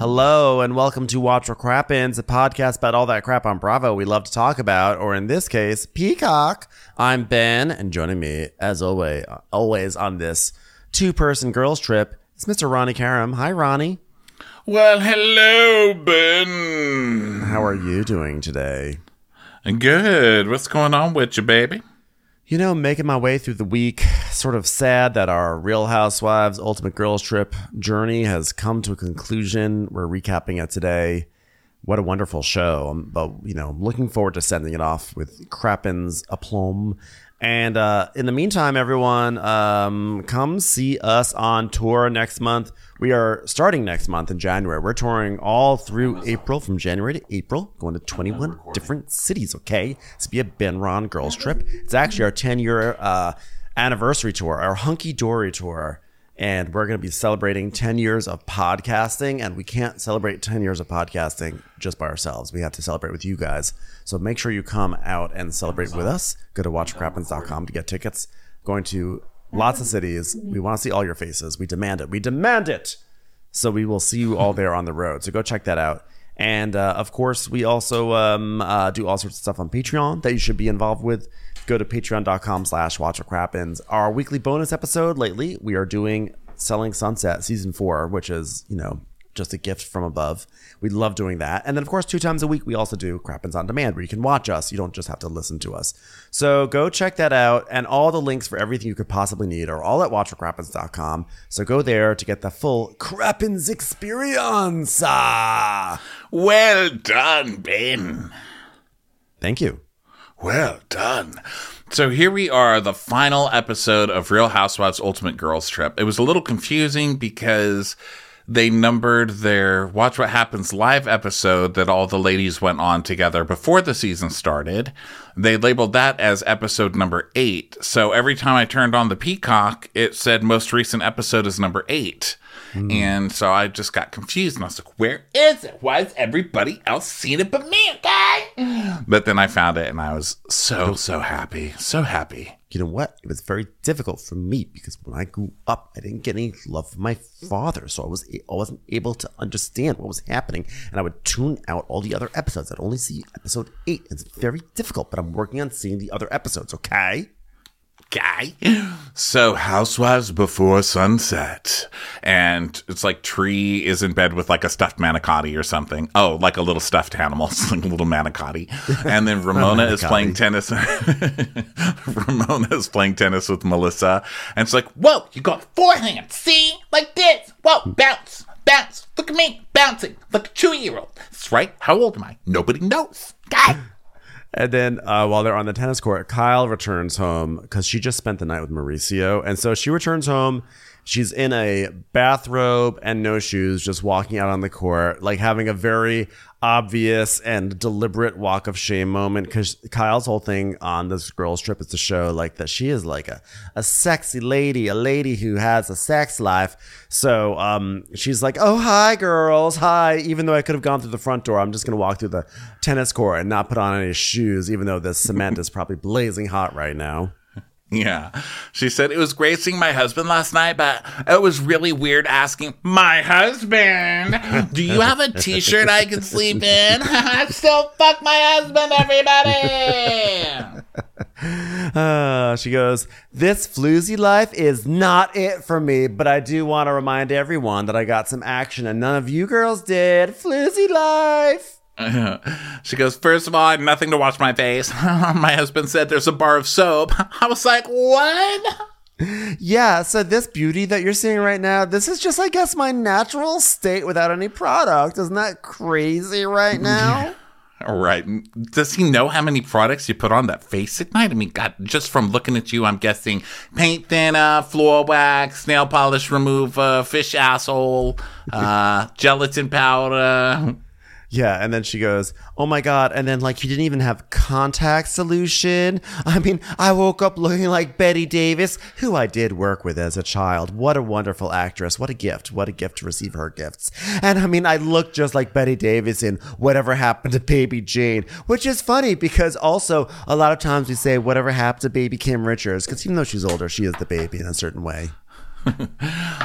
Hello and welcome to Watch What Crappens, a podcast about all that crap on Bravo we love to talk about, or in this case, Peacock. I'm Ben, and joining me, as always, always on this two-person girls trip, is Mr. Ronnie Karam. Hi, Ronnie. Well, hello, Ben. How are you doing today? Good. What's going on with you, baby? You know, making my way through the week, sort of sad that our Real Housewives Ultimate Girls Trip journey has come to a conclusion. We're recapping it today. What a wonderful show. But, you know, I'm looking forward to sending it off with Crappen's aplomb. And uh, in the meantime, everyone, um, come see us on tour next month. We are starting next month in January. We're touring all through April, from January to April, going to 21 different cities, okay? It's be a Ben Ron girls trip. It's actually our 10 year uh, anniversary tour, our hunky dory tour. And we're going to be celebrating 10 years of podcasting. And we can't celebrate 10 years of podcasting just by ourselves. We have to celebrate with you guys. So make sure you come out and celebrate with us. Go to watchcrappens.com to get tickets. Going to lots of cities. We want to see all your faces. We demand it. We demand it. So we will see you all there on the road. So go check that out. And uh, of course, we also um, uh, do all sorts of stuff on Patreon that you should be involved with. Go to patreon.com slash watch. Our weekly bonus episode lately, we are doing Selling Sunset season four, which is, you know, just a gift from above. We love doing that. And then, of course, two times a week, we also do Crappens on Demand where you can watch us. You don't just have to listen to us. So go check that out. And all the links for everything you could possibly need are all at watchforcrappens.com. So go there to get the full Crappens experience. Ah, Well done, Ben. thank you. Well done. So here we are, the final episode of Real Housewives Ultimate Girls Trip. It was a little confusing because they numbered their Watch What Happens live episode that all the ladies went on together before the season started. They labeled that as episode number eight. So every time I turned on the Peacock, it said most recent episode is number eight. Mm. And so I just got confused and I was like, where is it? Why has everybody else seen it but me, okay? But then I found it and I was so, so happy. So happy. You know what? It was very difficult for me because when I grew up, I didn't get any love from my father, so I was I wasn't able to understand what was happening, and I would tune out all the other episodes. I'd only see episode eight. It's very difficult, but I'm working on seeing the other episodes. Okay. Guy. So Housewives Before Sunset. And it's like Tree is in bed with like a stuffed manicotti or something. Oh, like a little stuffed animal, like a little manicotti. And then Ramona is playing tennis. Ramona is playing tennis with Melissa. And it's like, whoa, you got four hands. See? Like this. Whoa, bounce, bounce. Look at me bouncing like a two year old. That's right. How old am I? Nobody knows. Guy. And then uh, while they're on the tennis court, Kyle returns home because she just spent the night with Mauricio. And so she returns home. She's in a bathrobe and no shoes, just walking out on the court, like having a very obvious and deliberate walk of shame moment. Because Kyle's whole thing on this girls' trip is to show like that she is like a, a sexy lady, a lady who has a sex life. So um, she's like, "Oh hi, girls, hi." Even though I could have gone through the front door, I'm just gonna walk through the tennis court and not put on any shoes, even though the cement is probably blazing hot right now. Yeah. She said it was great seeing my husband last night, but it was really weird asking my husband, do you have a t-shirt I can sleep in? I still fuck my husband, everybody. Uh, she goes, This floozy life is not it for me, but I do want to remind everyone that I got some action and none of you girls did. Floozy life. she goes, first of all, I had nothing to wash my face. my husband said there's a bar of soap. I was like, what? Yeah, so this beauty that you're seeing right now, this is just, I guess, my natural state without any product. Isn't that crazy right now? Right. Does he know how many products you put on that face at night? I mean, God, just from looking at you, I'm guessing paint thinner, floor wax, nail polish remover, fish asshole, uh, gelatin powder. Yeah, and then she goes, "Oh my god!" And then like you didn't even have contact solution. I mean, I woke up looking like Bette Davis, who I did work with as a child. What a wonderful actress! What a gift! What a gift to receive her gifts. And I mean, I look just like Bette Davis in Whatever Happened to Baby Jane, which is funny because also a lot of times we say Whatever Happened to Baby Kim Richards because even though she's older, she is the baby in a certain way.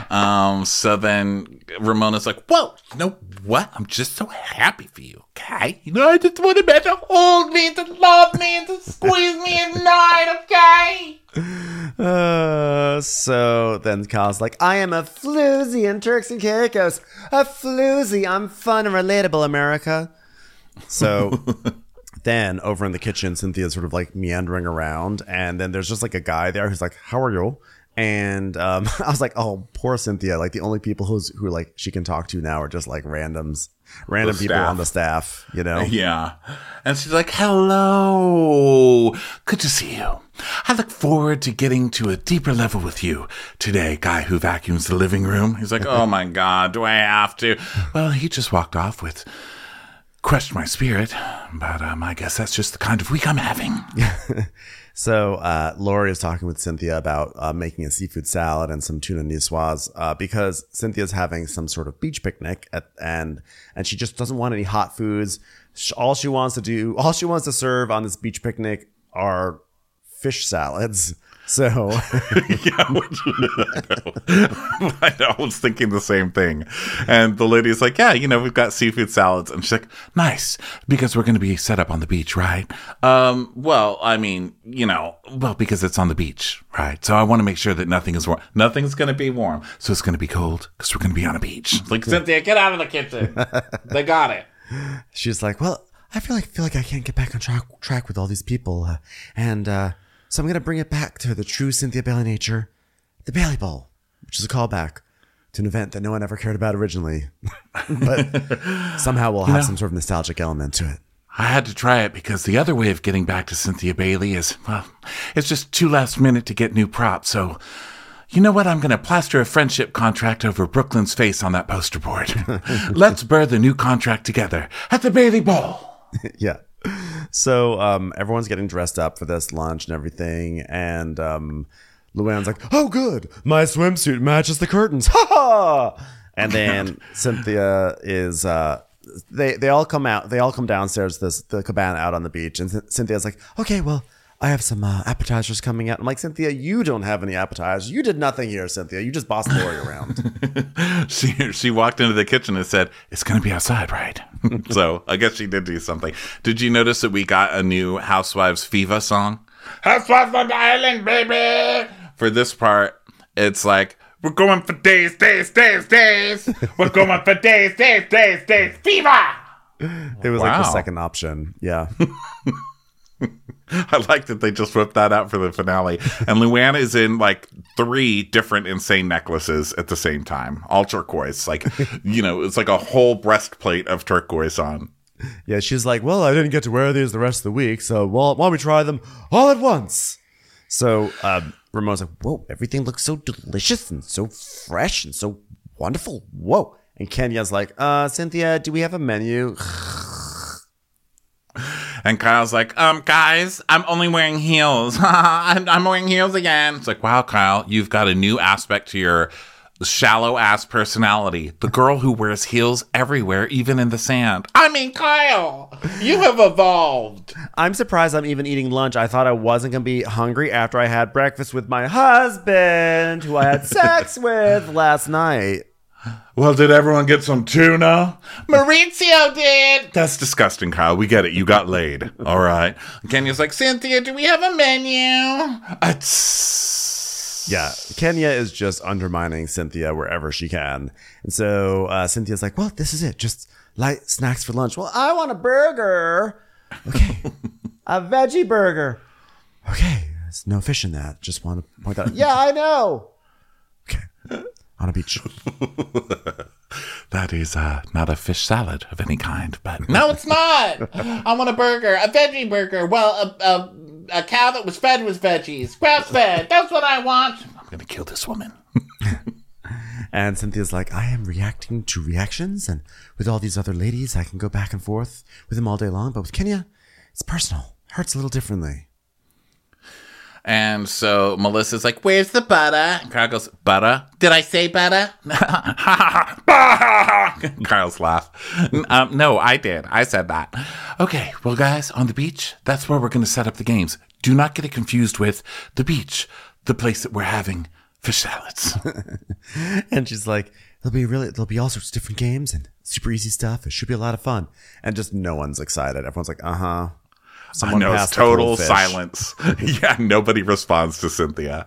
Um, so then Ramona's like, Whoa, you know what? I'm just so happy for you, okay? You know, I just want a man to hold me, to love me, and to squeeze me at night, okay? Uh, so then Kyle's like, I am a floozy in Turks and Caicos. A floozy. I'm fun and relatable, America. So then over in the kitchen, Cynthia's sort of like meandering around. And then there's just like a guy there who's like, How are you? And um, I was like, Oh, poor Cynthia. Like the only people who's who like she can talk to now are just like randoms, random people on the staff, you know? Yeah. And she's like, hello. Good to see you. I look forward to getting to a deeper level with you today, guy who vacuums the living room. He's like, oh my God, do I have to? Well, he just walked off with crushed my spirit, but um, I guess that's just the kind of week I'm having. So uh, Lori is talking with Cynthia about uh, making a seafood salad and some tuna niçoise uh, because Cynthia's having some sort of beach picnic at, and and she just doesn't want any hot foods. All she wants to do, all she wants to serve on this beach picnic are fish salads. So yeah, I know, I was thinking the same thing. And the lady's like, Yeah, you know, we've got seafood salads. And she's like, Nice, because we're going to be set up on the beach, right? Um, well, I mean, you know, well, because it's on the beach, right? So I want to make sure that nothing is warm. Nothing's going to be warm. So it's going to be cold because we're going to be on a beach. It's like, Cynthia, get out of the kitchen. they got it. she's like, "Well, I feel like feel like I can't get back on track track with all these people, uh, and uh, so I'm gonna bring it back to the true Cynthia Bailey nature, the Bailey Bowl, which is a callback to an event that no one ever cared about originally, but somehow we'll have some sort of nostalgic element to it." I had to try it because the other way of getting back to Cynthia Bailey is, well, it's just too last minute to get new props. So, you know what? I'm going to plaster a friendship contract over Brooklyn's face on that poster board. Let's burr the new contract together at the Bailey Bowl. yeah. So um, everyone's getting dressed up for this lunch and everything, and um, Luann's like, "Oh, good, my swimsuit matches the curtains." Ha ha! And then Cynthia is. Uh, they they all come out. They all come downstairs. to This the cabana out on the beach, and Cyn- Cynthia's like, "Okay, well." I have some uh, appetizers coming out. I'm like, Cynthia, you don't have any appetizers. You did nothing here, Cynthia. You just bossed Lori around. She, she walked into the kitchen and said, It's going to be outside, right? so I guess she did do something. Did you notice that we got a new Housewives Viva song? Housewives on the island, baby! For this part, it's like, we're going for days, days, days, days. We're going for days, days, days, days. Viva! It was like the second option. Yeah. I like that they just whipped that out for the finale. And Luann is in like three different insane necklaces at the same time, all turquoise. Like, you know, it's like a whole breastplate of turquoise on. Yeah, she's like, well, I didn't get to wear these the rest of the week, so well, why don't we try them all at once? So um, Ramon's like, whoa, everything looks so delicious and so fresh and so wonderful. Whoa. And Kenya's like, uh, Cynthia, do we have a menu? And Kyle's like, um, guys, I'm only wearing heels. I'm, I'm wearing heels again. It's like, wow, Kyle, you've got a new aspect to your shallow ass personality. The girl who wears heels everywhere, even in the sand. I mean, Kyle, you have evolved. I'm surprised I'm even eating lunch. I thought I wasn't going to be hungry after I had breakfast with my husband, who I had sex with last night. Well, did everyone get some tuna? Mauricio did. That's disgusting, Kyle. We get it. You got laid. All right. Kenya's like, Cynthia, do we have a menu? Tss. Yeah, Kenya is just undermining Cynthia wherever she can. And so uh, Cynthia's like, well, this is it. Just light snacks for lunch. Well, I want a burger. Okay. a veggie burger. Okay. There's no fish in that. Just want to point that out. yeah, I know. Okay. On a beach. that is uh, not a fish salad of any kind, but no, it's not. I want a burger, a veggie burger. Well, a, a, a cow that was fed with veggies, grass fed. That's what I want. I'm gonna kill this woman. And Cynthia's like, I am reacting to reactions, and with all these other ladies, I can go back and forth with them all day long. But with Kenya, it's personal. Hurts a little differently. And so Melissa's like, "Where's the butter?" And Carl goes, "Butter? Did I say butter?" Carl's laugh. Um, no, I did. I said that. Okay, well, guys, on the beach, that's where we're going to set up the games. Do not get it confused with the beach, the place that we're having fish salads. And she's like, there'll be really, there'll be all sorts of different games and super easy stuff. It should be a lot of fun. And just no one's excited. Everyone's like, uh huh. I know it's total silence. yeah, nobody responds to Cynthia.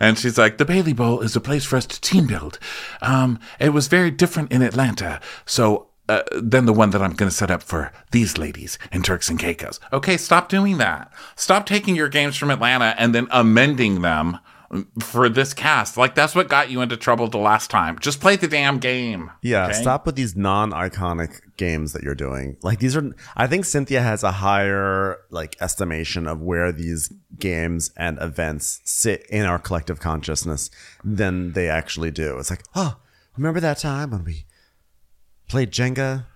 And she's like, the Bailey Bowl is a place for us to team build. Um, it was very different in Atlanta. So uh, than the one that I'm going to set up for these ladies in Turks and Caicos. Okay, stop doing that. Stop taking your games from Atlanta and then amending them for this cast. Like that's what got you into trouble the last time. Just play the damn game. Yeah, okay? stop with these non-iconic games that you're doing. Like these are I think Cynthia has a higher like estimation of where these games and events sit in our collective consciousness than they actually do. It's like, "Oh, remember that time when we played Jenga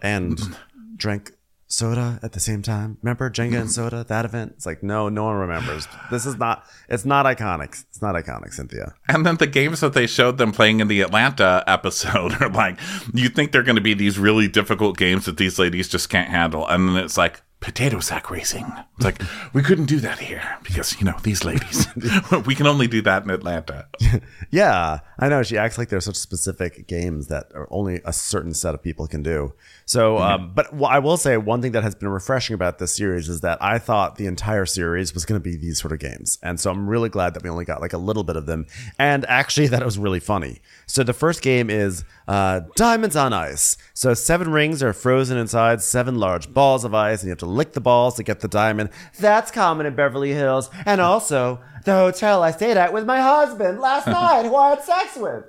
and drank soda at the same time? Remember Jenga and soda, that event?" It's like, "No, no one remembers. This is not it's not iconic. It's not iconic, Cynthia." And then the games that they showed them playing in the Atlanta episode are like, you think they're going to be these really difficult games that these ladies just can't handle. And then it's like, potato sack racing. It's like, we couldn't do that here because, you know, these ladies, we can only do that in Atlanta. Yeah, I know. She acts like there's such specific games that are only a certain set of people can do. So, um, but I will say one thing that has been refreshing about this series is that I thought the entire series was going to be these sort of games. And so I'm really glad that we only got like a little bit of them. And actually, that it was really funny. So the first game is uh, Diamonds on Ice. So seven rings are frozen inside seven large balls of ice, and you have to lick the balls to get the diamond. That's common in Beverly Hills. And also, the hotel I stayed at with my husband last night, who I had sex with.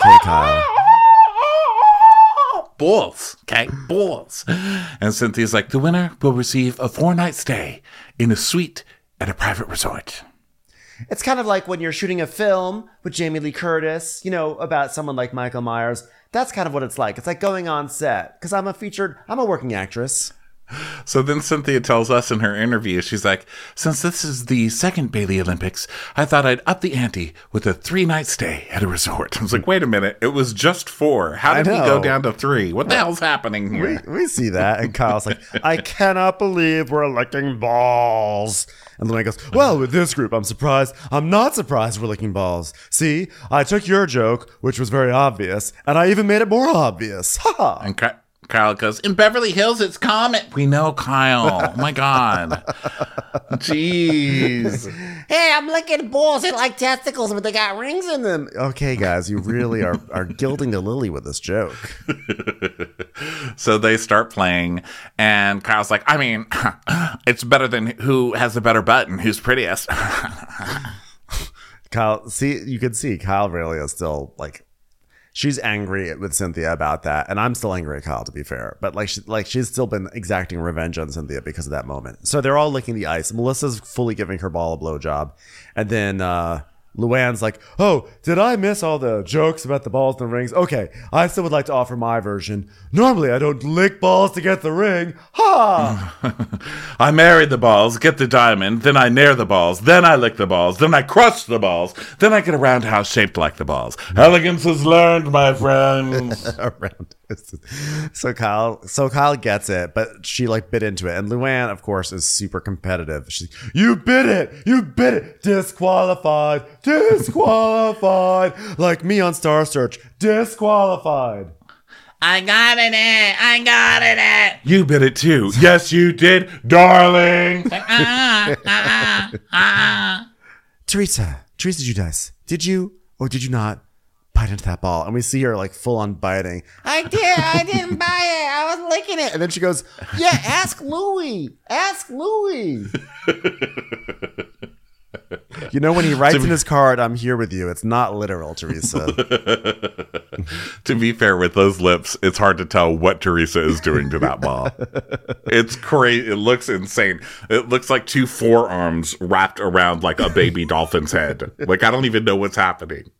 Okay, Kyle. balls, okay? Balls. And Cynthia's like, the winner will receive a four night stay in a suite at a private resort. It's kind of like when you're shooting a film with Jamie Lee Curtis, you know, about someone like Michael Myers. That's kind of what it's like. It's like going on set because I'm a featured, I'm a working actress. So then Cynthia tells us in her interview, she's like, since this is the second Bailey Olympics, I thought I'd up the ante with a three night stay at a resort. I was like, wait a minute, it was just four. How did we go down to three? What the hell's happening We, here? we see that. And Kyle's like, I cannot believe we're licking balls. And Luann goes, Well, with this group, I'm surprised. I'm not surprised we're licking balls. See, I took your joke, which was very obvious, and I even made it more obvious. Ha ha. And Ky- Kyle goes, in Beverly Hills, it's common. We know, Kyle. Oh my God. Jeez. Hey, I'm licking balls. They like testicles, but they got rings in them. Okay, guys, you really are, are gilding the lily with this joke. So they start playing, and Kyle's like, I mean, it's better than who has the better butt and who's prettiest. Kyle, see, you can see Kyle really is still like, she's angry with Cynthia about that, and I'm still angry at Kyle to be fair. But like, she, like she's still been exacting revenge on Cynthia because of that moment. So they're all licking the ice. Melissa's fully giving her ball a blowjob, and then uh, Luann's like, "Oh, did I miss all the jokes about the balls and the rings? Okay, I still would like to offer my version. Normally, I don't lick balls to get the ring. Ha! I married the balls, get the diamond, then I nair the balls, then I lick the balls, then I crush the balls, then I get a roundhouse shaped like the balls. Elegance is learned, my friends. around. So Kyle, so Kyle gets it, but she like bit into it, and Luann, of course, is super competitive. She's, "You bit it, you bit it, disqualified, disqualified." like me on Star Search, disqualified. I got it, in. I got it. In. You bit it too. Yes, you did, darling. Uh-uh, uh-uh, uh-uh. Teresa, Teresa Giudice, did you or did you not bite into that ball? And we see her like full on biting. I did. I didn't bite it. I was licking it. And then she goes, "Yeah, ask Louie. Ask Louie." You know, when he writes in his card, I'm here with you, it's not literal, Teresa. to be fair, with those lips, it's hard to tell what Teresa is doing to that ball. it's crazy. It looks insane. It looks like two forearms wrapped around like a baby dolphin's head. Like I don't even know what's happening.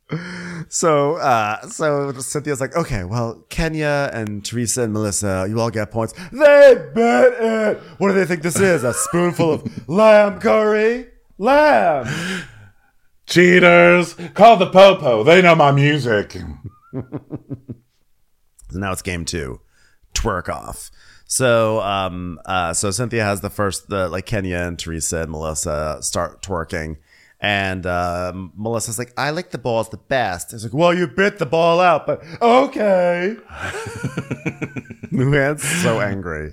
So, uh, so Cynthia's like, okay, well, Kenya and Teresa and Melissa, you all get points. They bet it. What do they think this is? A spoonful of lamb curry? Lamb. Cheaters! Call the popo. They know my music. So now it's game two, twerk off. So, um, uh, so Cynthia has the first, the like Kenya and Teresa and Melissa start twerking, and uh, Melissa's like, "I like the balls the best." It's like, "Well, you bit the ball out, but okay." Luann's so angry.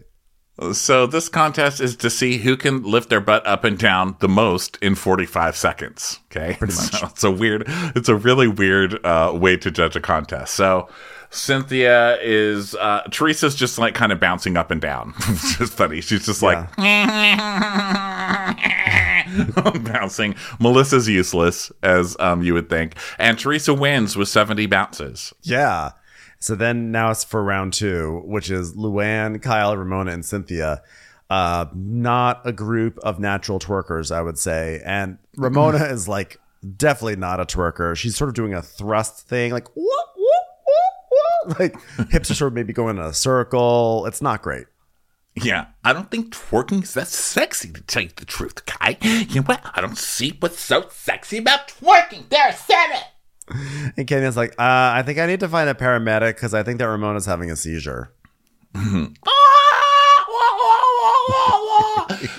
So this contest is to see who can lift their butt up and down the most in 45 seconds. Okay. Pretty much. So it's a weird, it's a really weird uh, way to judge a contest. So Cynthia is, uh, Teresa's just like kind of bouncing up and down. it's just funny. She's just like bouncing. Melissa's useless, as um, you would think. And Teresa wins with 70 bounces. Yeah. So then now it's for round two, which is Luann, Kyle, Ramona, and Cynthia. Uh, not a group of natural twerkers, I would say. And Ramona is like definitely not a twerker. She's sort of doing a thrust thing, like whoop, whoop, whoop, whoop. like hips are sort of maybe going in a circle. It's not great. Yeah, I don't think twerking is that sexy to tell you the truth, Kai. You know what? I don't see what's so sexy about twerking. There, I said it. And Kenya's like, uh, I think I need to find a paramedic because I think that Ramona's having a seizure.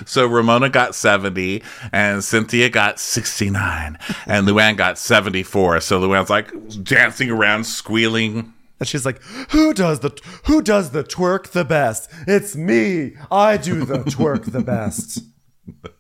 so Ramona got 70 and Cynthia got 69 and Luann got 74. So Luann's like dancing around, squealing. And she's like, "Who does the who does the twerk the best? It's me. I do the twerk the best."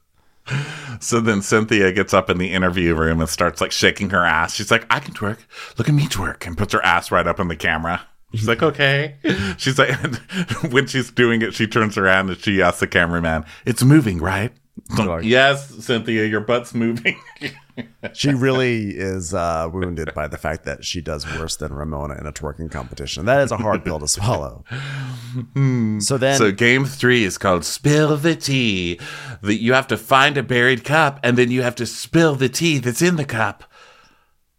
So then Cynthia gets up in the interview room and starts like shaking her ass. She's like, I can twerk. Look at me twerk. And puts her ass right up in the camera. She's like, okay. She's like, when she's doing it, she turns around and she asks the cameraman, it's moving, right? Like- yes, Cynthia, your butt's moving. She really is uh, wounded by the fact that she does worse than Ramona in a twerking competition. That is a hard pill to swallow. So then, so game three is called Spill the Tea. That you have to find a buried cup and then you have to spill the tea that's in the cup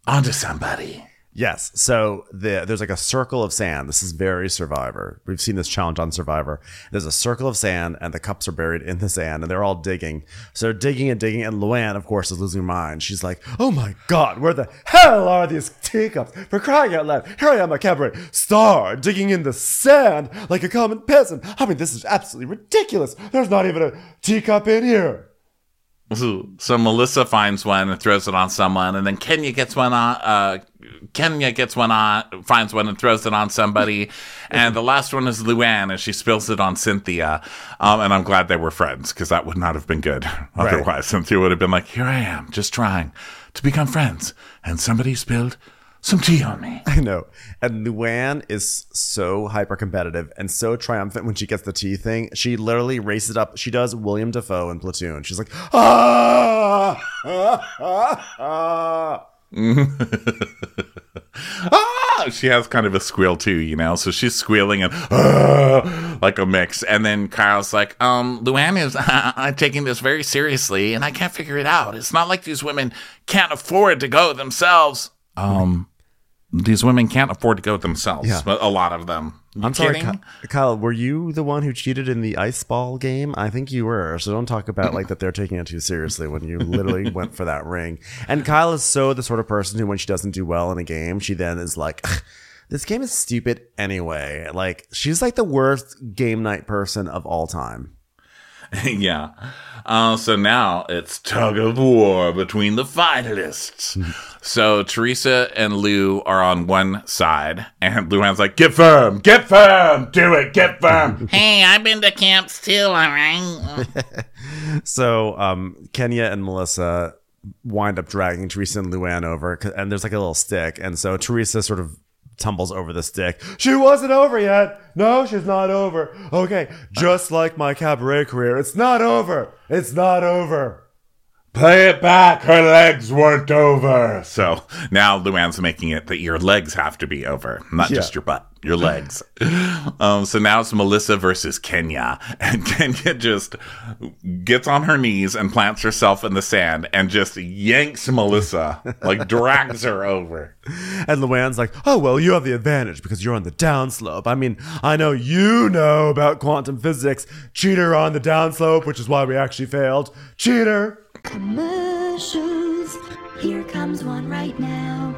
onto somebody. Yes. So the, there's like a circle of sand. This is very Survivor. We've seen this challenge on Survivor. There's a circle of sand, and the cups are buried in the sand, and they're all digging. So they're digging and digging, and Luann, of course, is losing her mind. She's like, "Oh my God, where the hell are these teacups? For crying out loud! Here I am, a cabaret star, digging in the sand like a common peasant. I mean, this is absolutely ridiculous. There's not even a teacup in here." So Melissa finds one and throws it on someone, and then Kenya gets one on. Uh, Kenya gets one on, finds one and throws it on somebody, and the last one is Luann, and she spills it on Cynthia. Um, and I'm glad they were friends because that would not have been good. Otherwise, Cynthia would have been like, "Here I am, just trying to become friends," and somebody spilled some tea on me. I know. And Luann is so hyper competitive and so triumphant when she gets the tea thing. She literally races up. She does William Dafoe in Platoon. She's like, ah, ah, ah, ah. ah! She has kind of a squeal too, you know. So she's squealing and ah, like a mix. And then Kyle's like, "Um, Luann is uh, taking this very seriously, and I can't figure it out. It's not like these women can't afford to go themselves. Um, these women can't afford to go themselves. Yeah. But a lot of them. You I'm sorry, kidding? Ky- Kyle. Were you the one who cheated in the ice ball game? I think you were. So don't talk about like that they're taking it too seriously when you literally went for that ring. And Kyle is so the sort of person who, when she doesn't do well in a game, she then is like. This game is stupid anyway. Like she's like the worst game night person of all time. yeah. Uh, so now it's tug of war between the finalists. so Teresa and Lou are on one side, and Luann's like, "Get firm, get firm, do it, get firm." Hey, I've been to camps too, all right? So um, Kenya and Melissa wind up dragging Teresa and Luann over, and there's like a little stick, and so Teresa sort of tumbles over the stick. She wasn't over yet. No, she's not over. Okay, just like my cabaret career, it's not over. It's not over. Play it back. Her legs weren't over. So now Luann's making it that your legs have to be over, not Yeah. just your butt, your legs. um, so now it's Melissa versus Kenya. And Kenya just gets on her knees and plants herself in the sand and just yanks Melissa, like drags her over. And Luann's like, oh, well, you have the advantage because you're on the downslope. I mean, I know you know about quantum physics. Cheater on the downslope, which is why we actually failed. Cheater. Commercials. Here comes one right now.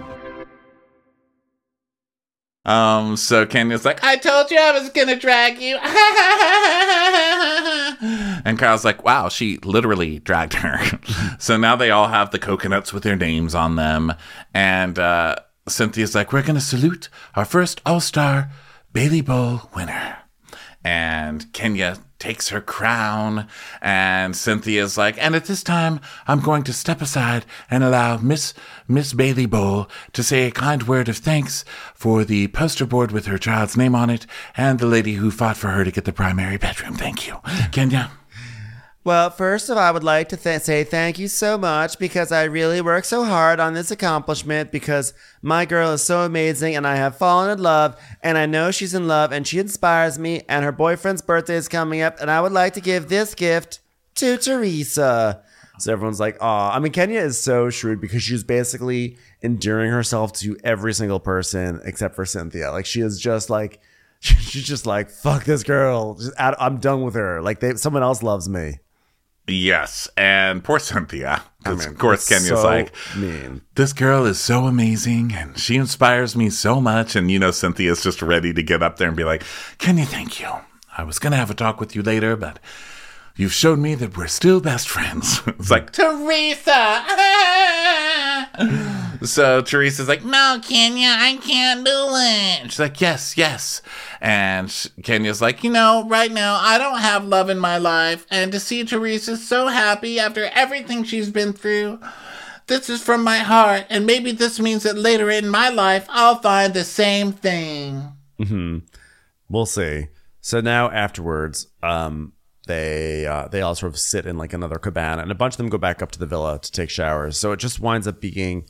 Um, so Kenya's like, I told you I was gonna drag you. and Kyle's like, wow, she literally dragged her. so now they all have the coconuts with their names on them. And uh, Cynthia's like, we're gonna salute our first All Star Bailey Bowl winner. And Kenya takes her crown, and Cynthia's like, and at this time, I'm going to step aside and allow Miss Miss Bailey Bowl to say a kind word of thanks for the poster board with her child's name on it, and the lady who fought for her to get the primary bedroom. Thank you, hmm. Kenya. Well, first of all, I would like to th- say thank you so much because I really worked so hard on this accomplishment because my girl is so amazing and I have fallen in love and I know she's in love and she inspires me and her boyfriend's birthday is coming up and I would like to give this gift to Teresa. So everyone's like, "Aw." I mean, Kenya is so shrewd because she's basically endearing herself to every single person except for Cynthia. Like she is just like, she's just like, "Fuck this girl. Just I'm done with her. Like they, someone else loves me." Yes, and poor Cynthia. 'cause of course, Kenya's so like, mean. this girl is so amazing and she inspires me so much. And you know, Cynthia's just ready to get up there and be like, Kenya, thank you. I was going to have a talk with you later, but you've shown me that we're still best friends. it's like, Teresa. so Teresa's like, no, Kenya, I can't do it. she's like, yes, yes. And Kenya's like, You know, right now, I don't have love in my life, and to see Teresa so happy after everything she's been through, this is from my heart, and maybe this means that later in my life, I'll find the same thing. hmm We'll see. So now afterwards, um, they uh, they all sort of sit in like another cabana, and a bunch of them go back up to the villa to take showers. So it just winds up being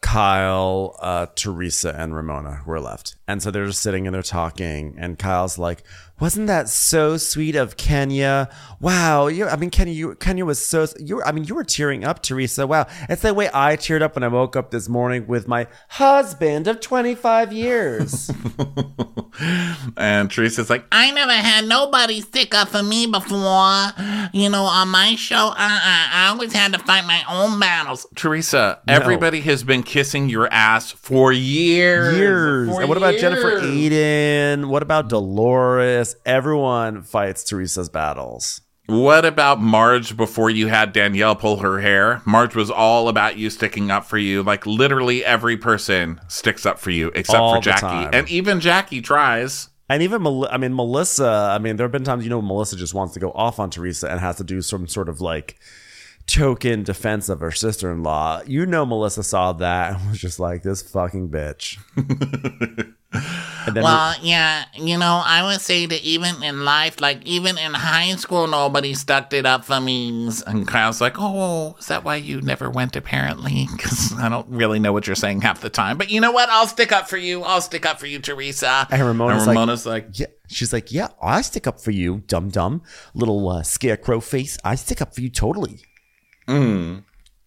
Kyle, uh, Teresa, and Ramona were left. And so they're just sitting and they're talking, and Kyle's like, "Wasn't that so sweet of Kenya? Wow, you. I mean, Kenya, you, Kenya was so. You. Were, I mean, you were tearing up, Teresa. Wow, it's the way I teared up when I woke up this morning with my husband of twenty five years." and Teresa's like, I never had nobody stick up for me before. You know, on my show, uh-uh, I always had to fight my own battles. Teresa, everybody has been kissing your ass for years. years. For And what about Jennifer years. Aydin? What about Dolores? Everyone fights Teresa's battles. What about Marge before you had Danielle pull her hair? Marge was all about you sticking up for you. Like literally every person sticks up for you except All for Jackie. And even Jackie tries. And even, I mean, Melissa, I mean, there have been times, you know, Melissa just wants to go off on Teresa and has to do some sort of like token defense of her sister in law. You know, Melissa saw that and was just like, this fucking bitch. and Well, yeah, you know, I would say that even in life, like even in high school, nobody stuck it up for me. And Kyle's like, oh, is that why you never went apparently? Because I don't really know what you're saying half the time. But you know what? I'll stick up for you. I'll stick up for you, Teresa. And Ramona's like- Ramona's like, yeah, she's like, yeah, I stick up for you, dum dum, little uh, scarecrow face. I stick up for you totally. Mm.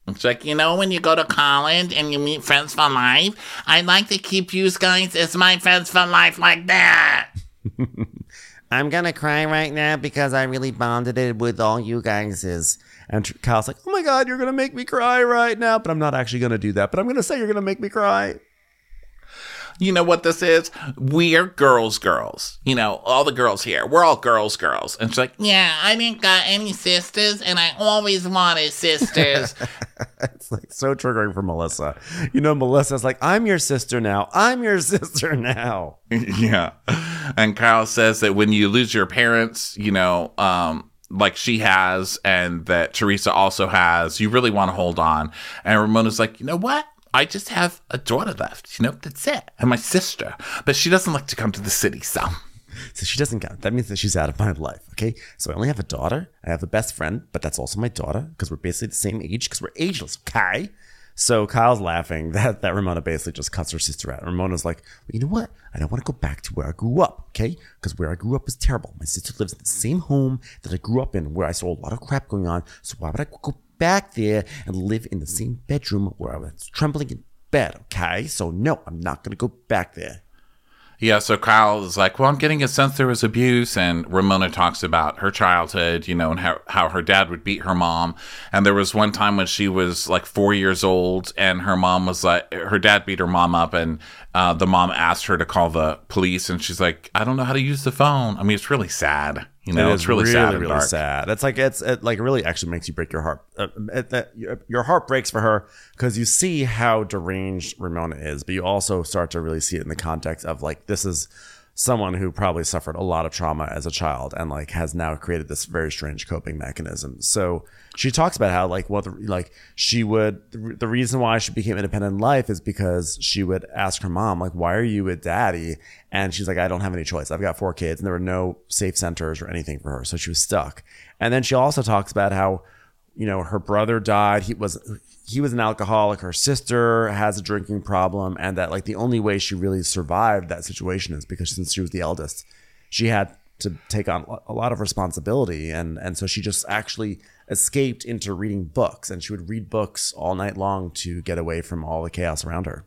It's like, you know, when you go to college and you meet friends for life, I'd like to keep you guys as my friends for life like that. I'm gonna cry right now because I really bonded it with all you guys. And Kyle's like, oh my god, you're gonna make me cry right now, but I'm not actually gonna do that. But I'm gonna say you're gonna make me cry. You know what this is? We're girls, girls. You know, all the girls here. We're all girls, girls. And she's like, Yeah, I didn't got any sisters, and I always wanted sisters. It's like so triggering for Melissa. You know, Melissa's like, I'm your sister now. I'm your sister now. yeah. And Kyle says that when you lose your parents, you know, um, like she has and that Teresa also has, you really want to hold on. And Ramona's like, you know what? I just have a daughter left. You know, that's it. And my sister. But she doesn't like to come to the city, so. So she doesn't count. That means that she's out of my life. Okay. So I only have a daughter. I have a best friend, but that's also my daughter because we're basically the same age because we're ageless. Okay. So Kyle's laughing that that Ramona basically just cuts her sister out. Ramona's like, well, you know what? I don't want to go back to where I grew up, okay? Because where I grew up is terrible. My sister lives in the same home that I grew up in, where I saw a lot of crap going on. So why would I go back there and live in the same bedroom where I was trembling in bed, okay? So no, I'm not gonna go back there. Yeah, so Kyle is like, well, I'm getting a sense there was abuse. And Ramona talks about her childhood, you know, and how, how her dad would beat her mom. And there was one time when she was like four years old and her mom was like, her dad beat her mom up and uh, the mom asked her to call the police. And she's like, I don't know how to use the phone. I mean, it's really sad. You know, It it's is really, sad really dark. sad. It's like it's it like really actually makes you break your heart. Uh, it, that- your, your heart breaks for her because you see how deranged Ramona is, but you also start to really see it in the context of like this is someone who probably suffered a lot of trauma as a child and like has now created this very strange coping mechanism. So she talks about how like what the, like she would the, the reason why she became independent in life is because she would ask her mom like why are you with daddy? And she's like I don't have any choice. I've got four kids and there were no safe centers or anything for her. So she was stuck. And then she also talks about how you know her brother died. He was he was an alcoholic her sister has a drinking problem and that like the only way she really survived that situation is because since she was the eldest she had to take on a lot of responsibility. And and so she just actually escaped into reading books and she would read books all night long to get away from all the chaos around her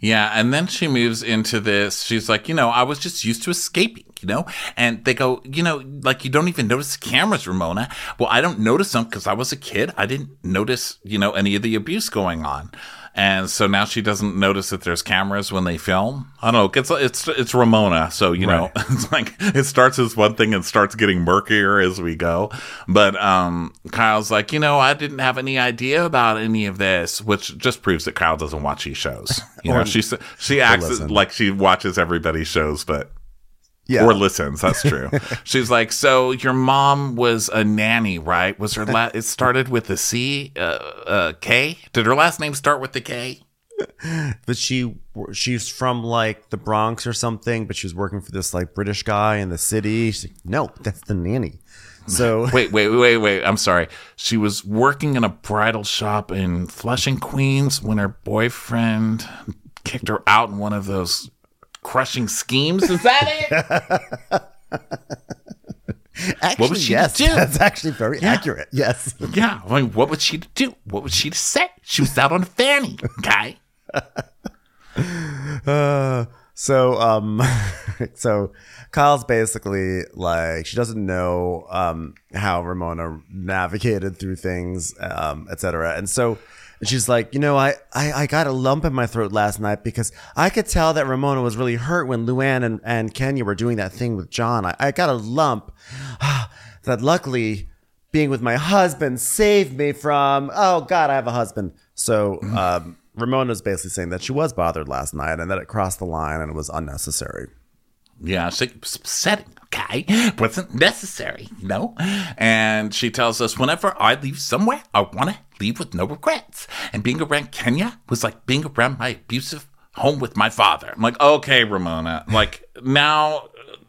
Yeah, and then she moves into this. She's like, you know, I was just used to escaping, you know? And they go, you know, like you don't even notice the cameras, Ramona. Well, I don't notice them because I was a kid. I didn't notice, you know, any of the abuse going on. And so now she doesn't notice that there's cameras when they film. I don't know. It's it's it's Ramona, so you know, it's like it starts as one thing and starts getting murkier as we go. But um, Kyle's like, you know, I didn't have any idea about any of this, which just proves that Kyle doesn't watch these shows. You know, she she acts like she watches everybody's shows, but yeah or listens. That's true. She's like, so your mom was a nanny, right? Was her la- it started with a C, uh, uh, K? Did her last name start with the K? but she she's from like the Bronx or something but she was working for this like British guy in the city she's like, no that's the nanny so Wait, wait, wait, wait. I'm sorry. She was working in a bridal shop in Flushing, Queens, when her boyfriend kicked her out in one of those crushing schemes. Is that it? actually would she yes do? that's actually very accurate yes yeah. I mean, what would she do? What would she say? She was out on a fanny, okay? Uh, so um so Kyle's basically like she doesn't know um how Ramona navigated through things um etc and so she's like you know I, I I got a lump in my throat last night because I could tell that Ramona was really hurt when Luann and, and Kenya were doing that thing with John. I, I got a lump. That luckily being with my husband saved me from oh god I have a husband. So um Ramona's basically saying that she was bothered last night and that it crossed the line and it was unnecessary. Yeah, she it upsetting, okay? Wasn't necessary, you know? And she tells us whenever I leave somewhere, I want to leave with no regrets. And being around Kenya was like being around my abusive home with my father. I'm like, okay, Ramona. Like, now,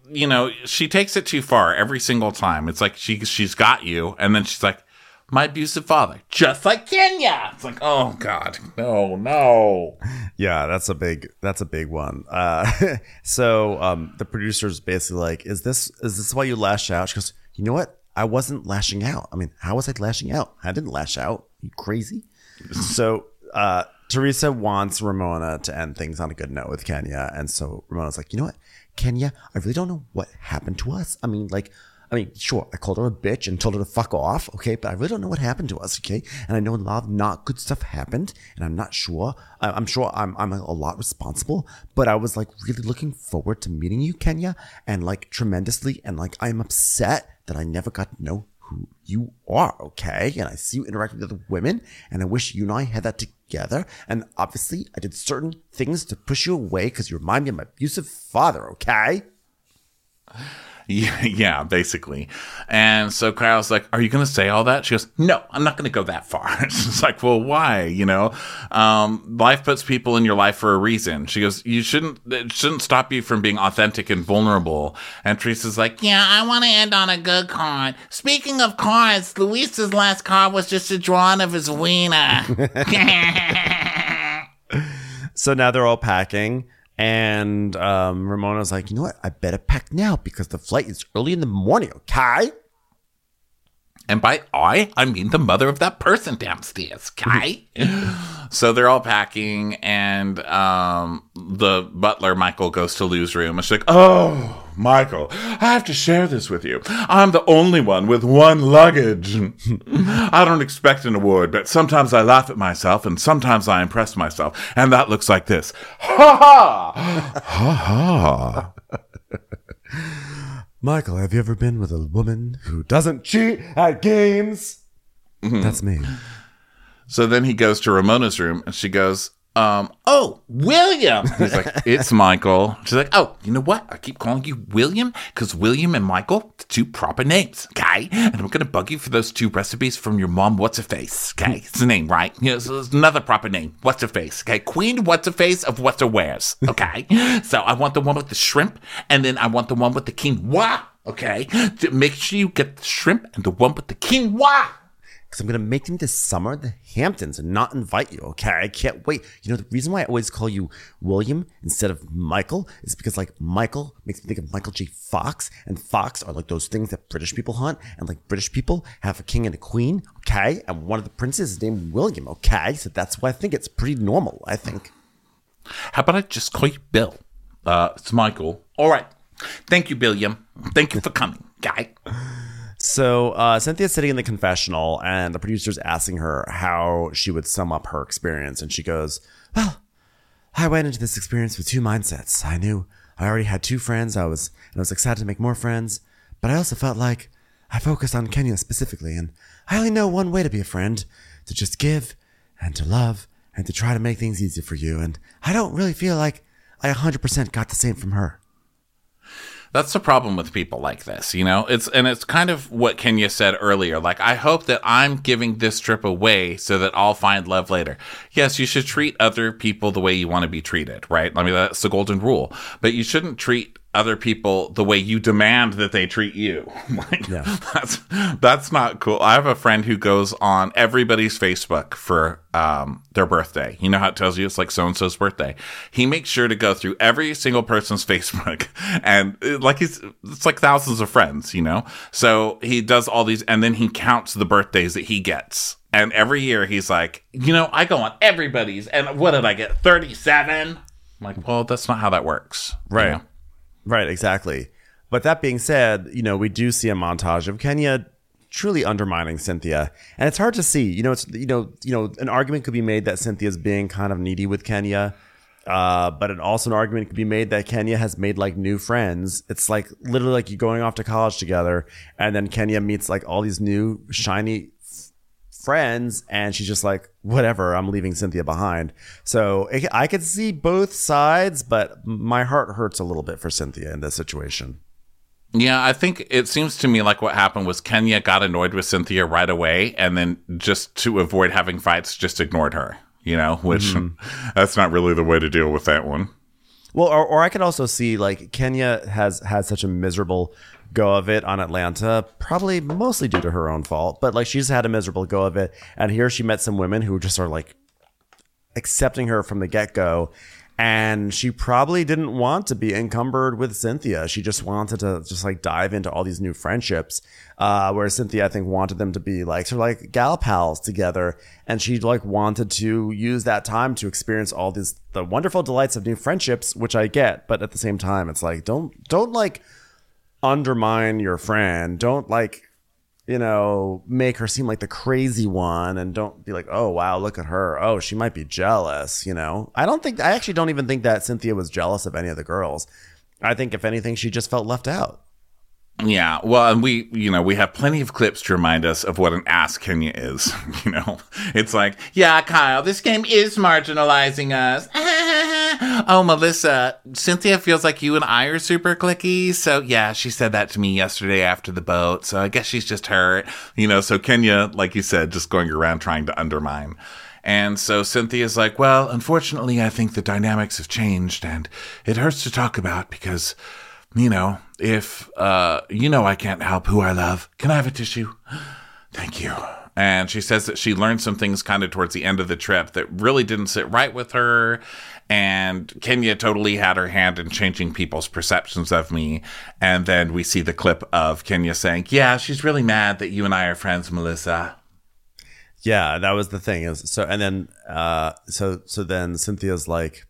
you know, she takes it too far every single time. It's like she, she's got you. And then she's like, my abusive father, just like Kenya. It's like, oh, God. No, no. Yeah, that's a big that's a big one. Uh, so um, the producer's basically like, "Is this is this why you lash out?" She goes, "You know what? I wasn't lashing out. I mean, how was I lashing out? I didn't lash out. you crazy?" so uh, Teresa wants Ramona to end things on a good note with Kenya, and so Ramona's like, "You know what, Kenya? I really don't know what happened to us. I mean, like." I mean, sure, I called her a bitch and told her to fuck off, okay? But I really don't know what happened to us, okay? And I know a lot of not good stuff happened, and I'm not sure. I'm sure I'm, I'm a lot responsible, but I was like really looking forward to meeting you, Kenya, and like tremendously. And like, I'm upset that I never got to know who you are, okay? And I see you interacting with other women, and I wish you and I had that together. And obviously, I did certain things to push you away because you remind me of my abusive father, okay? Yeah, basically. And so Kyle's like, Are you going to say all that? She goes, No, I'm not going to go that far. It's like, Well, why? You know, um, life puts people in your life for a reason. She goes, You shouldn't, it shouldn't stop you from being authentic and vulnerable. And Teresa's like, Yeah, I want to end on a good card. Speaking of cards, Luis's last card was just a drawing of his wiener. So now they're all packing, and um, Ramona's like, you know what? I better pack now because the flight is early in the morning. Okay. And by I, I mean the mother of that person downstairs, Kai. so they're all packing, and um, the butler, Michael, goes to Lou's room. And she's like, Oh, Michael, I have to share this with you. I'm the only one with one luggage. I don't expect an award, but sometimes I laugh at myself, and sometimes I impress myself. And that looks like this Ha ha! Ha ha! Michael, have you ever been with a woman who doesn't cheat at games? Mm-hmm. That's me. So then he goes to Ramona's room, and she goes, um, oh, William. He's like, it's Michael. She's like, oh, you know what? I keep calling you William because William and Michael, the two proper names, okay? And I'm going to bug you for those two recipes from your mom, What's a Face, okay? It's the name, right? You know, so there's another proper name, What's a Face, okay? Queen What's a Face of What's a Wares, okay? so I want the one with the shrimp, and then I want the one with the quinoa, okay? To make sure you get the shrimp and the one with the quinoa. Because I'm going to make them this summer the Hamptons and not invite you, okay? I can't wait. You know, the reason why I always call you William instead of Michael is because, like, Michael makes me think of Michael J. Fox, and Fox are like those things that British people hunt, and like British people have a king and a queen, okay? And one of the princes is named William, okay? So that's why I think it's pretty normal, I think. How about I just call you Bill? Uh, it's Michael. All right. Thank you, William. Thank you for coming, guy. So uh, Cynthia's sitting in the confessional, and the producer's asking her how she would sum up her experience, and she goes, "Well, I went into this experience with two mindsets. I knew I already had two friends. I was and I was excited to make more friends, but I also felt like I focused on Kenya specifically, and I only know one way to be a friend: to just give and to love and to try to make things easy for you. And I don't really feel like I 100% got the same from her." That's the problem with people like this, you know? It's and it's kind of what Kenya said earlier. Like, I hope that I'm giving this trip away so that I'll find love later. Yes, you should treat other people the way you want to be treated, right? I mean, that's the golden rule. But you shouldn't treat other people the way you demand that they treat you. like, Yeah. that's that's not cool. I have a friend who goes on everybody's Facebook for um, their birthday. You know how it tells you it's like so and so's birthday. He makes sure to go through every single person's Facebook, and uh, like he's it's like thousands of friends. You know, so he does all these, and then he counts the birthdays that he gets. And every year he's like, you know, I go on everybody's, and what did I get? Thirty-seven. I'm like, well, that's not how that works, you Right. know? Right, exactly. But that being said, you know, we do see a montage of Kenya truly undermining Cynthia. And it's hard to see. You know, it's you know, you know, an argument could be made that Cynthia's being kind of needy with Kenya. Uh, but it also an argument could be made that Kenya has made like new friends. It's like literally like you're going off to college together, and then Kenya meets like all these new shiny friends and she's just like whatever i'm leaving cynthia behind so it, i could see both sides but my heart hurts a little bit for cynthia in this situation Yeah, I think it seems to me like what happened was Kenya got annoyed with Cynthia right away, and then just to avoid having fights, just ignored her. You know, which mm-hmm. that's not really the way to deal with that one. well or, or i could also see like kenya has had such a miserable go of it on atlanta probably mostly due to her own fault but like she's had a miserable go of it and here she met some women who just are like accepting her from the get-go and she probably didn't want to be encumbered with Cynthia. She just wanted to just like dive into all these new friendships. Uh, Cynthia, I think, wanted them to be like sort of like gal pals together, and she like wanted to use that time to experience all these the wonderful delights of new friendships, which I get. But at the same time, it's like don't don't like undermine your friend. Don't like you know, make her seem like the crazy one and don't be like, oh, wow, look at her. Oh, she might be jealous, you know? I don't think, I actually don't even think that Cynthia was jealous of any of the girls. I think, if anything, she just felt left out. Yeah, well, and we, you know, we have plenty of clips to remind us of what an ass Kenya is. You know, it's like, yeah, Kyle, this game is marginalizing us. oh, Melissa, Cynthia feels like you and I are super clicky. So, yeah, she said that to me yesterday after the boat. So, I guess she's just hurt. You know, so Kenya, like you said, just going around trying to undermine. And so Cynthia's like, well, unfortunately, I think the dynamics have changed and it hurts to talk about because, you know, if, uh, you know, I can't help who I love. Can I have a tissue? Thank you. And she says that she learned some things kind of towards the end of the trip that really didn't sit right with her. And Kenya totally had her hand in changing people's perceptions of me. And then we see the clip of Kenya saying, Yeah, she's really mad that you and I are friends, Melissa. Yeah, that was the thing. Is so, and then, uh, so so then Cynthia's like,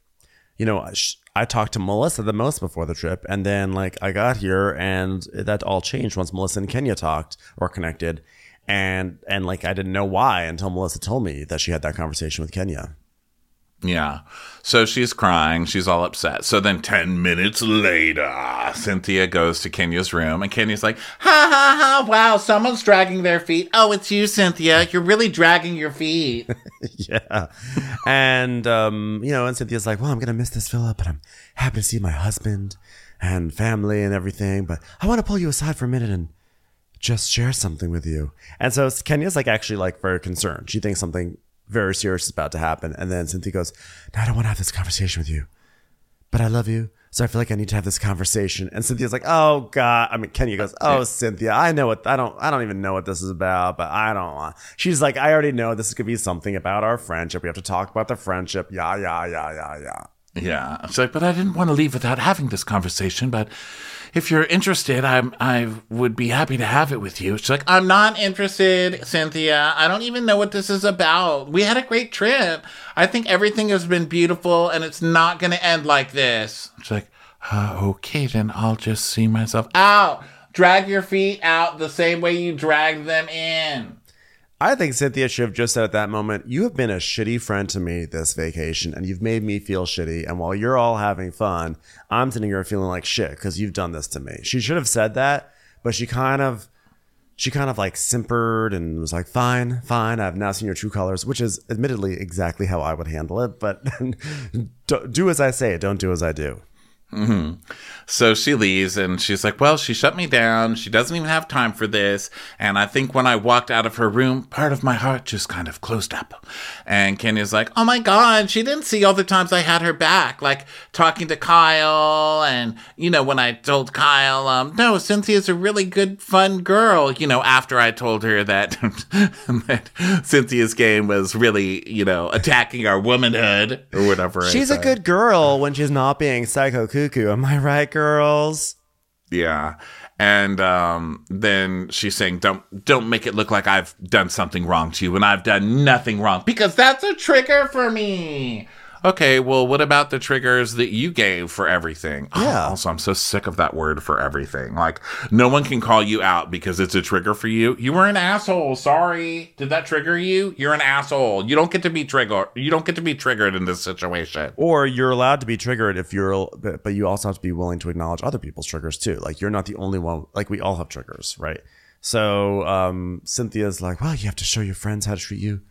you know, sh- I talked to Melissa the most before the trip, and then like I got here, and that all changed once Melissa and Kenya talked or connected, and and like I didn't know why until Melissa told me that she had that conversation with Kenya. Yeah. So she's crying. She's all upset. So then 10 minutes later, Cynthia goes to Kenya's room and Kenya's like, Ha ha ha! Wow, someone's dragging their feet. Oh, it's you, Cynthia. You're really dragging your feet. yeah. And, um, you know, and Cynthia's like, well, I'm going to miss this Philip, but I'm happy to see my husband and family and everything. But I want to pull you aside for a minute and just share something with you. And so Kenya's like actually like very concerned. She thinks something very serious is about to happen. And then Cynthia goes, no, I don't want to have this conversation with you, but I love you. So I feel like I need to have this conversation. And Cynthia's like, oh God. I mean, Kenya goes, oh, Cynthia, I know what, I don't, I don't even know what this is about, but I don't want, she's like, I already know this could be something about our friendship. We have to talk about the friendship. Yeah, yeah, yeah, yeah, yeah. Yeah. She's like, but I didn't want to leave without having this conversation. But if you're interested, I'm, I would be happy to have it with you. She's like, I'm not interested, Cynthia. I don't even know what this is about. We had a great trip. I think everything has been beautiful and it's not going to end like this. she's like, uh, okay, then I'll just see myself Out. Drag your feet out the same way you dragged them in. I think Cynthia should have just said at that moment, You have been a shitty friend to me this vacation and you've made me feel shitty. And while you're all having fun, I'm sitting here feeling like shit because you've done this to me. She should have said that, but she kind of. She kind of like simpered and was like, fine, fine. I've now seen your true colors, which is admittedly exactly how I would handle it. But do as I say, don't do as I do. So she leaves and she's like, Well, she shut me down. She doesn't even have time for this. And I think when I walked out of her room, part of my heart just kind of closed up. And Kenya's like, Oh my God, she didn't see all the times I had her back, like talking to Kyle. And, you know, when I told Kyle, um, no, Cynthia's a really good, fun girl, you know, after I told her that, that Cynthia's game was really, you know, attacking our womanhood or whatever. She's a good girl when she's not being psycho cuckoo. Am I right, girls? Yeah. And um, then she's saying, "Don't don't make it look like I've done something wrong to you and I've done nothing wrong." because that's a trigger for me. Okay, well, what about the triggers that you gave for everything? Oh, Yeah. also, I'm so sick of that word for everything. Like, no one can call you out because it's a trigger for you. You were an asshole. Sorry. Did that trigger you? You're an asshole. You don't get to be triggered. You don't get to be triggered in this situation. Or you're allowed to be triggered if you're, but, but you also have to be willing to acknowledge other people's triggers too. Like you're not the only one. Like we all have triggers, right? So um, Cynthia's like, well, you have to show your friends how to treat you.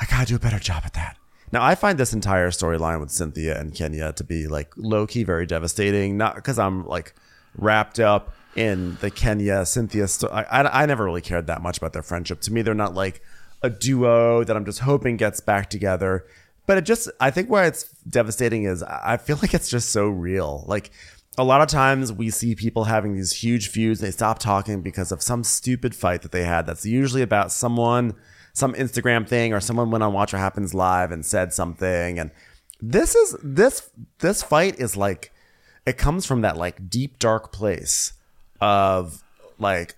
I gotta do a better job at that. Now I find this entire storyline with Cynthia and Kenya to be like low key very devastating. Not because I'm like wrapped up in the Kenya Cynthia. Sto- I, I never really cared that much about their friendship. To me, they're not like a duo that I'm just hoping gets back together. But it just I think why it's devastating is I feel like it's just so real. Like a lot of times we see people having these huge feuds. and They stop talking because of some stupid fight that they had. That's usually about someone, some Instagram thing, or someone went on Watch What Happens Live and said something. And this is this this fight is like it comes from that like deep dark place of like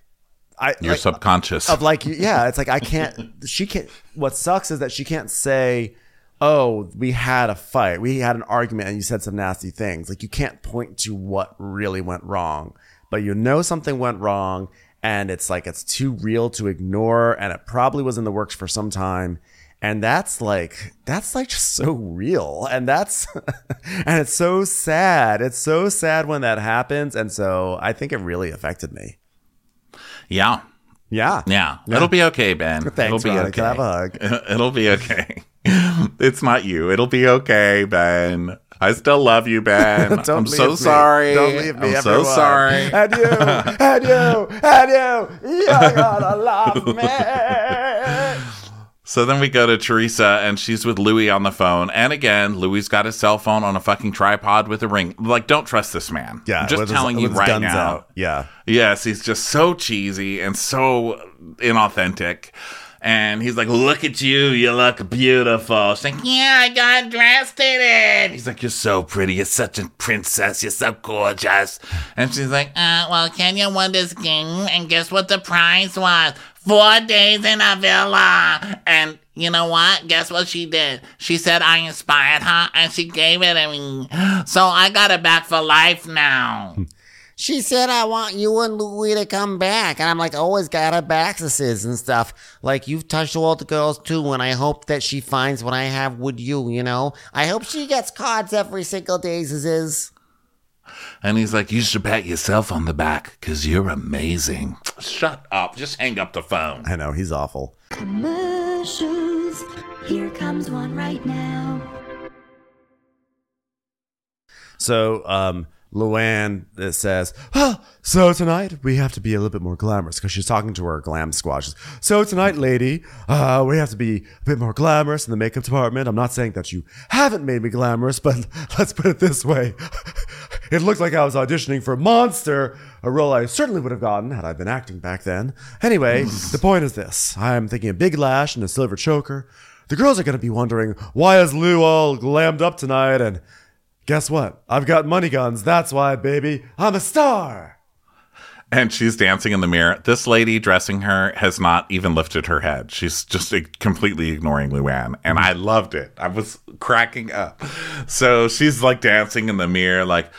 I Your like, subconscious. of like yeah it's like i can't she can't what sucks is that she can't say oh we had a fight we had an argument and you said some nasty things like you can't point to what really went wrong but you know something went wrong and it's like it's too real to ignore and it probably was in the works for some time And that's like that's like just so real. And that's and it's so sad. It's so sad when that happens. And so I think it really affected me. Yeah. Yeah. Yeah. It'll be okay, Ben. Thanks, It'll be Ronnie. okay. Can I have a hug? It'll be okay. it's not you. It'll be okay, Ben. I still love you, Ben. I'm so me. sorry. Don't leave me. I'm so sorry. And you, and you, and you, you're gonna love me. So then we go to Teresa and she's with Louis on the phone. And again, Louis's got his cell phone on a fucking tripod with a ring. Like, don't trust this man. Yeah, I'm just his- telling you right now. out. Yeah. Yes, he's just so cheesy and so inauthentic. And he's like, Look at you, you look beautiful. She's like, Yeah, I got dressed in it. He's like, You're so pretty, you're such a princess, you're so gorgeous. And she's like, Uh, well, Kenya won this game, and guess what the prize was? Four days in a villa. And you know what? Guess what she did? She said I inspired her, and she gave it to me. So I got it back for life now. She said, I want you and Louis to come back. And I'm like, always got her accesses and stuff. Like, you've touched all the girls too. And I hope that she finds what I have with you, you know? I hope she gets cards every single day, is. And he's like, You should pat yourself on the back because you're amazing. Shut up. Just hang up the phone. I know he's awful. Commercials. Here comes one right now. So, um, Luann uh, says, oh, So tonight we have to be a little bit more glamorous because she's talking to her glam squad. She's, So tonight, lady, uh, we have to be a bit more glamorous in the makeup department. I'm not saying that you haven't made me glamorous, but let's put it this way. It looked like I was auditioning for Monster, a role I certainly would have gotten had I been acting back then. Anyway, the point is this I'm thinking a big lash and a silver choker. The girls are going to be wondering, why is Lou all glammed up tonight? And Guess what? I've got money guns. That's why, baby. I'm a star. And she's dancing in the mirror. This lady dressing her has not even lifted her head. She's just completely ignoring Luann. And I loved it. I was cracking up. So she's like dancing in the mirror, like,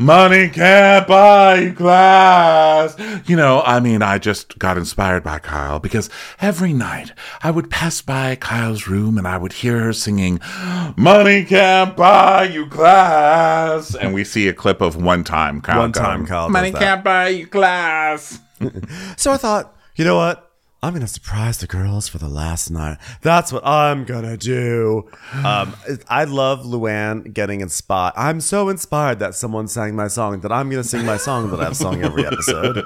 Money can't buy you class. You know, I mean, I just got inspired by Kyle because every night I would pass by Kyle's room and I would hear her singing, Money can't buy you class. And we see a clip of one time Kyle. One time Kyle Money can't buy you class. So I thought, you know what? I'm gonna surprise the girls for the last night. That's what I'm gonna do. Um, I love Luann getting inspired. I'm so inspired that someone sang my song that I'm gonna sing my song that I've sung every episode.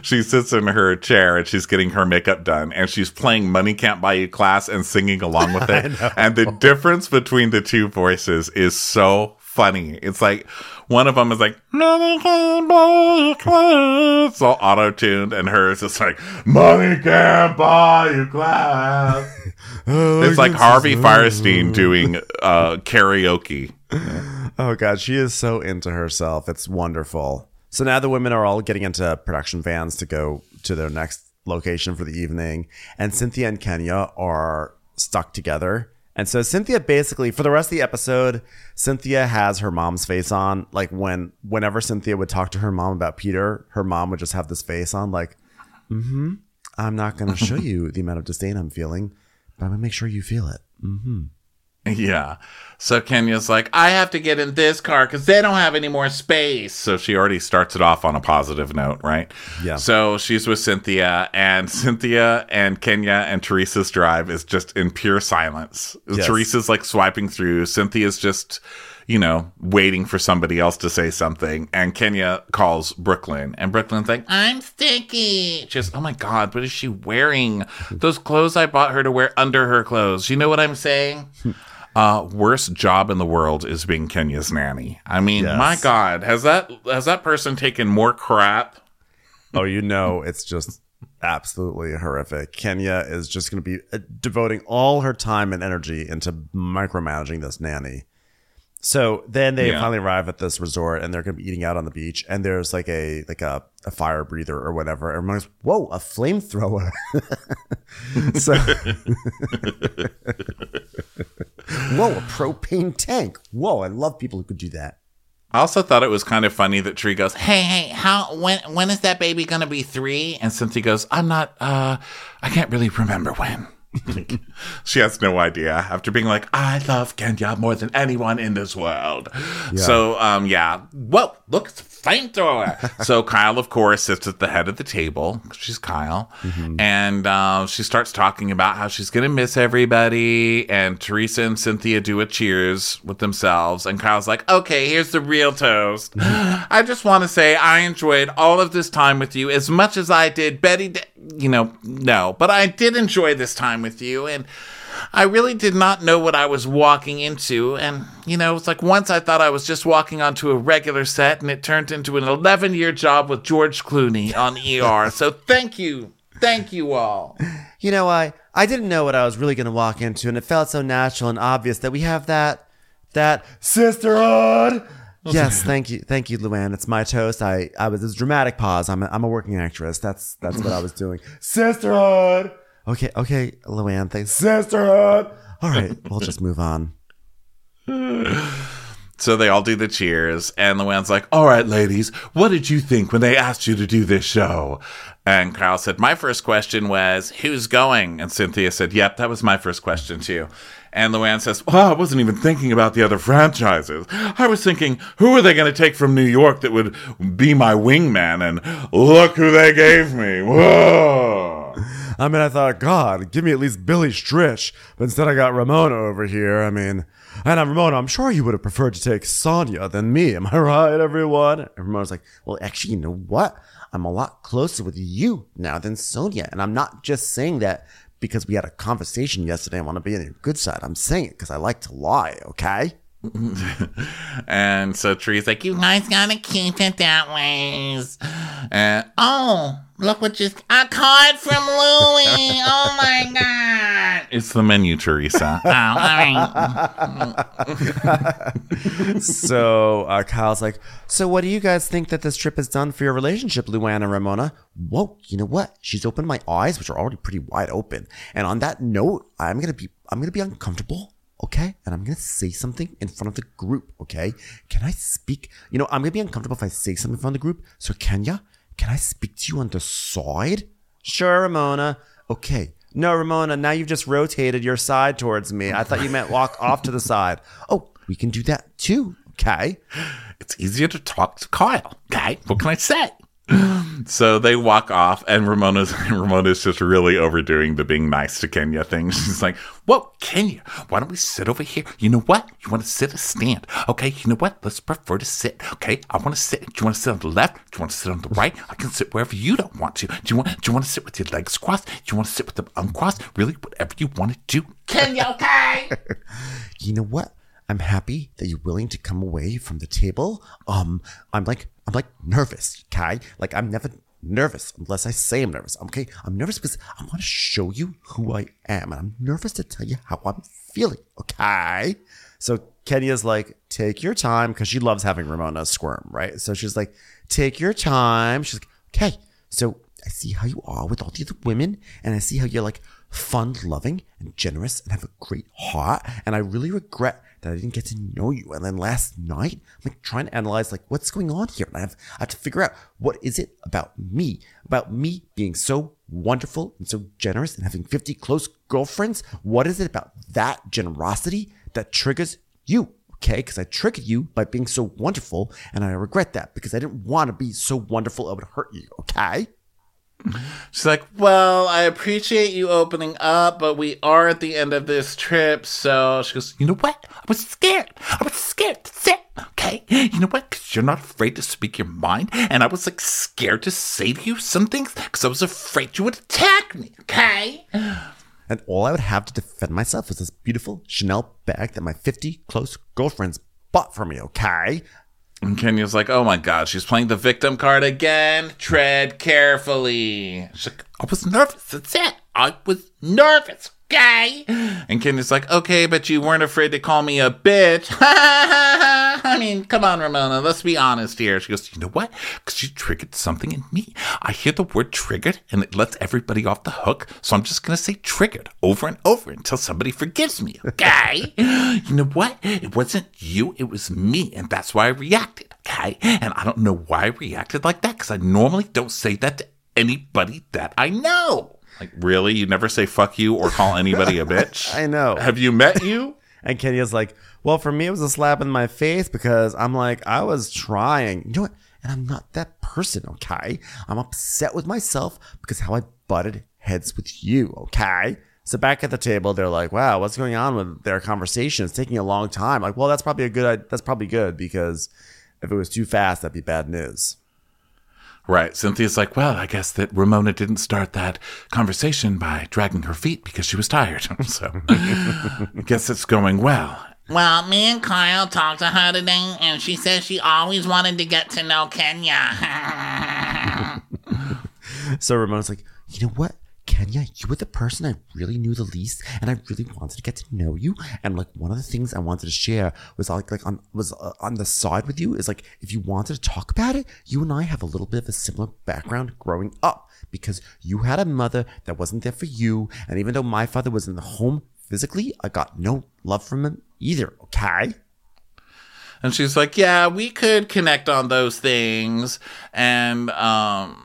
she sits in her chair and she's getting her makeup done and she's playing Money Can't Buy You Class and singing along with it. and the difference between the two voices is so funny. It's like one of them is like, Money can't buy you class. It's all auto tuned and hers is like, Money can't buy you class. it's like Harvey Fierstein doing uh, karaoke. Oh god, she is so into herself. It's wonderful. So now the women are all getting into production vans to go to their next location for the evening, and Cynthia and Kenya are stuck together. And so Cynthia basically for the rest of the episode, Cynthia has her mom's face on. Like when whenever Cynthia would talk to her mom about Peter, her mom would just have this face on, like, mm-hmm. I'm not gonna show you the amount of disdain I'm feeling, but I'm gonna make sure you feel it. Yeah. So Kenya's like, I have to get in this car because they don't have any more space. So she already starts it off on a positive note, right? Yeah. So she's with Cynthia, and Cynthia and Kenya and Teresa's drive is just in pure silence. Yes. Teresa's like swiping through. Cynthia's just, you know, waiting for somebody else to say something. And Kenya calls Brooklyn, and Brooklyn's like, I'm sticky. just, oh my God, what is she wearing? Those clothes I bought her to wear under her clothes. You know what I'm saying? Uh, worst job in the world is being Kenya's nanny. I mean, Yes. my God, has that has that person taken more crap? Oh, you know, it's just absolutely horrific. Kenya is just going to be uh, devoting all her time and energy into micromanaging this nanny. So then they Yeah. finally arrive at this resort and they're going to be eating out on the beach. And there's like a like a, a fire breather or whatever. Everyone goes, "Whoa, a flamethrower!" so Whoa, a propane tank. Whoa, I love people who could do that. I also thought it was kind of funny that Tree goes, Hey, hey, how when when is that baby gonna be three? and Cynthia goes, I'm not, uh, I can't really remember when. She has no idea after being like, I love Kenya more than anyone in this world. So, um, yeah. Well, look, it's a flamethrower. so Kyle, of course, sits at the head of the table. She's Kyle. And uh, she starts talking about how she's going to miss everybody. And Teresa and Cynthia do a cheers with themselves. And Kyle's like, okay, here's the real toast. I just want to say I enjoyed all of this time with you as much as I did Betty. D- you know, no, but I did enjoy this time with you. And I really did not know what I was walking into. And, you know, it's like once I thought I was just walking onto a regular set, and it turned into an 11 year job with George Clooney on ER. so thank you. Thank you all. You know, I I didn't know what I was really going to walk into, and it felt so natural and obvious that we have that that sisterhood. Yes, thank you, thank you, Luann. It's my toast. I I was this dramatic pause. I'm a, I'm a working actress. That's that's what I was doing. Sisterhood. Okay, okay, Luann. Thanks. Sisterhood. All right, we'll just move on. So they all do the cheers, and Luann's like, All right, ladies, what did you think when they asked you to do this show? And Kyle said, My first question was, Who's going? And Cynthia said, Yep, that was my first question too. And Luann says, Well, I wasn't even thinking about the other franchises. I was thinking, who are they going to take from New York that would be my wingman? And look who they gave me. Whoa. I mean, I thought, God, give me at least Billy Strish. But instead, I got Ramona over here. I mean, and uh, Ramona, I'm sure you would have preferred to take Sonja than me. Am I right, everyone? And Ramona's like, well, actually, you know what? I'm a lot closer with you now than Sonja. And I'm not just saying that because we had a conversation yesterday. I want to be on your good side. I'm saying it because I like to lie, okay? And so Tree's like, You Guys gotta keep it that way. and Oh, look what just a card from Louie. Oh my god. it's the menu, Teresa. Oh, all right. so uh, Kyle's like, so what do you guys think that this trip has done for your relationship, Luann and Ramona? Whoa, you know what? She's opened my eyes, which are already pretty wide open. And on that note, I'm gonna be, I'm gonna be uncomfortable, okay? And I'm gonna say something in front of the group, okay? Can I speak? You know, I'm gonna be uncomfortable if I say something in front of the group. So Kenya, can I speak to you on the side? Sure, Ramona. Okay. No, Ramona, now you've just rotated your side towards me. I thought you meant walk off to the side. Oh, we can do that too. Okay. it's easier to talk to Kyle. Okay, what can I say? So they walk off, and Ramona's Ramona's just really overdoing the being nice to Kenya thing. She's like, "Whoa, Kenya, why don't we sit over here? You know what? You want to sit or stand? Okay, you know what? Let's prefer to sit. Okay, I want to sit. Do you want to sit on the left? Do you want to sit on the right? I can sit wherever you don't want to. Do you want? Do you want to sit with your legs crossed? Do you want to sit with them uncrossed? Really, whatever you want to do. Kenya, okay? You know what? I'm happy that you're willing to come away from the table. Um, I'm like, I'm like nervous, okay? Like I'm never nervous unless I say I'm nervous. Okay, I'm nervous because I want to show you who I am, and I'm nervous to tell you how I'm feeling. Okay, so Kenya's like, take your time because she loves having Ramona squirm, right? So she's like, take your time. She's like, okay, so I see how you are with all the other women, and I see how you're like fun loving and generous and have a great heart. And I really regret that I didn't get to know you. And then last night, I'm like trying to analyze like what's going on here. And I have, I have to figure out what is it about me, about me being so wonderful and so generous and having 50 close girlfriends. What is it about that generosity that triggers you? Okay, because I triggered you by being so wonderful, and I regret that because I didn't want to be so wonderful it would hurt you. Okay. She's like, Well, I appreciate you opening up, but we are at the end of this trip. So she goes, You know what? I was scared. I was scared to sit. Okay. You know what? Because you're not afraid to speak your mind. And I was like scared to say to you some things because I was afraid you would attack me. Okay. And all I would have to defend myself was this beautiful Chanel bag that my 50 close girlfriends bought for me. Okay. And Kenya's like, Oh my God, she's playing the victim card again. Tread carefully. She's like, I was nervous. That's it. I was nervous. And Kenya's like, okay, but you weren't afraid to call me a bitch. I mean, come on, Ramona, let's be honest here. She goes, you know what? Because you triggered something in me. I hear the word triggered and it lets everybody off the hook. So I'm just going to say triggered over and over until somebody forgives me. Okay? you know what? It wasn't you, it was me. And that's why I reacted. Okay? And I don't know why I reacted like that because I normally don't say that to anybody that I know. Like, really? You never say fuck you or call anybody a bitch? I know. Have you met you? And Kenya's like, well, for me, it was a slap in my face because I'm like, I was trying. You know what? And I'm not that person, okay? I'm upset with myself because how I butted heads with you, okay? So back at the table, they're like, wow, what's going on with their conversation? It's taking a long time. Like, well, that's probably a good, that's probably good because if it was too fast, that'd be bad news. Right. Cynthia's like, well, I guess that Ramona didn't start that conversation by dragging her feet because she was tired. so I guess it's going well. Well, me and Kyle talked to her today, and she says she always wanted to get to know Kenya. So Ramona's like, you know what? Kenya, you were the person I really knew the least, and I really wanted to get to know you. And like one of the things I wanted to share was like like on was uh, on the side with you is like if you wanted to talk about it, you and I have a little bit of a similar background growing up because you had a mother that wasn't there for you, and even though my father was in the home physically, I got no love from him either. Okay. And she's like, yeah, we could connect on those things. And um,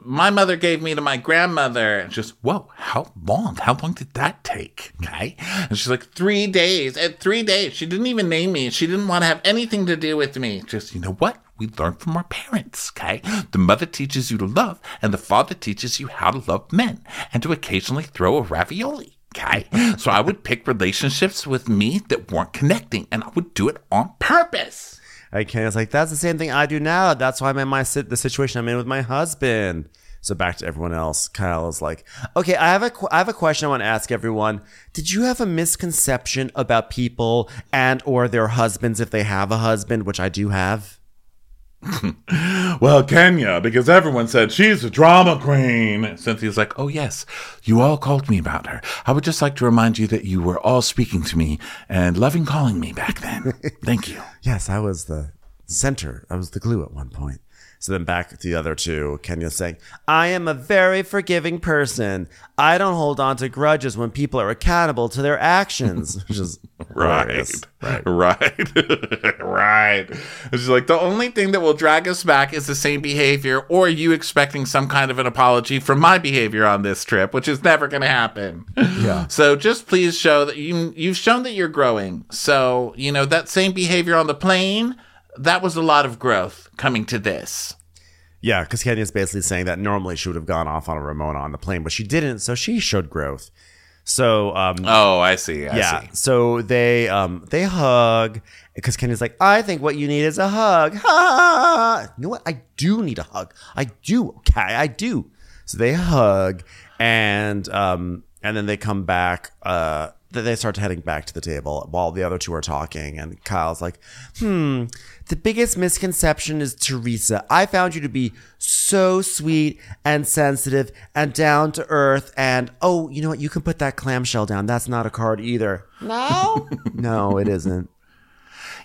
my mother gave me to my grandmother. And just, whoa, how long? How long did that take? Okay. And she's like, three days. At three days, she didn't even name me. She didn't want to have anything to do with me. Just, you know what? We learn from our parents, okay? The mother teaches you to love, and the father teaches you how to love men and to occasionally throw a ravioli. Okay. So I would pick relationships with me that weren't connecting and I would do it on purpose. And Kenya's like, that's the same thing I do now. That's why I'm in my sit- the situation I'm in with my husband. So back to everyone else. Kyle is like, okay, I have a I have a question I want to ask everyone. Did you have a misconception about people and or their husbands if they have a husband, which I do have? Well, Kenya, because everyone said she's a drama queen. Cynthia's like, oh, yes, you all called me about her. I would just like to remind you that you were all speaking to me and loving calling me back then. Thank you. Yes, I was the center. I was the glue at one point. So then back to the other two, Kenya's saying, I am a very forgiving person. I don't hold on to grudges when people are accountable to their actions. Which is Right. Right. Right. right. She's like, the only thing that will drag us back is the same behavior or you expecting some kind of an apology for my behavior on this trip, which is never going to happen. Yeah. So just please show that you, you've shown that you're growing. So, you know, that same behavior on the plane, that was a lot of growth coming to this. Yeah, because Kenya's basically saying that normally she would have gone off on a Ramona on the plane, but she didn't, so she showed growth. So um, Oh, I see. I yeah, see. so they um they hug because Kenya's like, I think what you need is a hug. Ha! You know what? I do need a hug. I do. Okay, I do. So they hug, and um and then they come back. Uh, they start heading back to the table while the other two are talking, and Kyle's like, hmm. The biggest misconception is Teresa. I found you to be so sweet and sensitive and down to earth. And oh, you know what? You can put that clamshell down. That's not a card either. No? No, it isn't.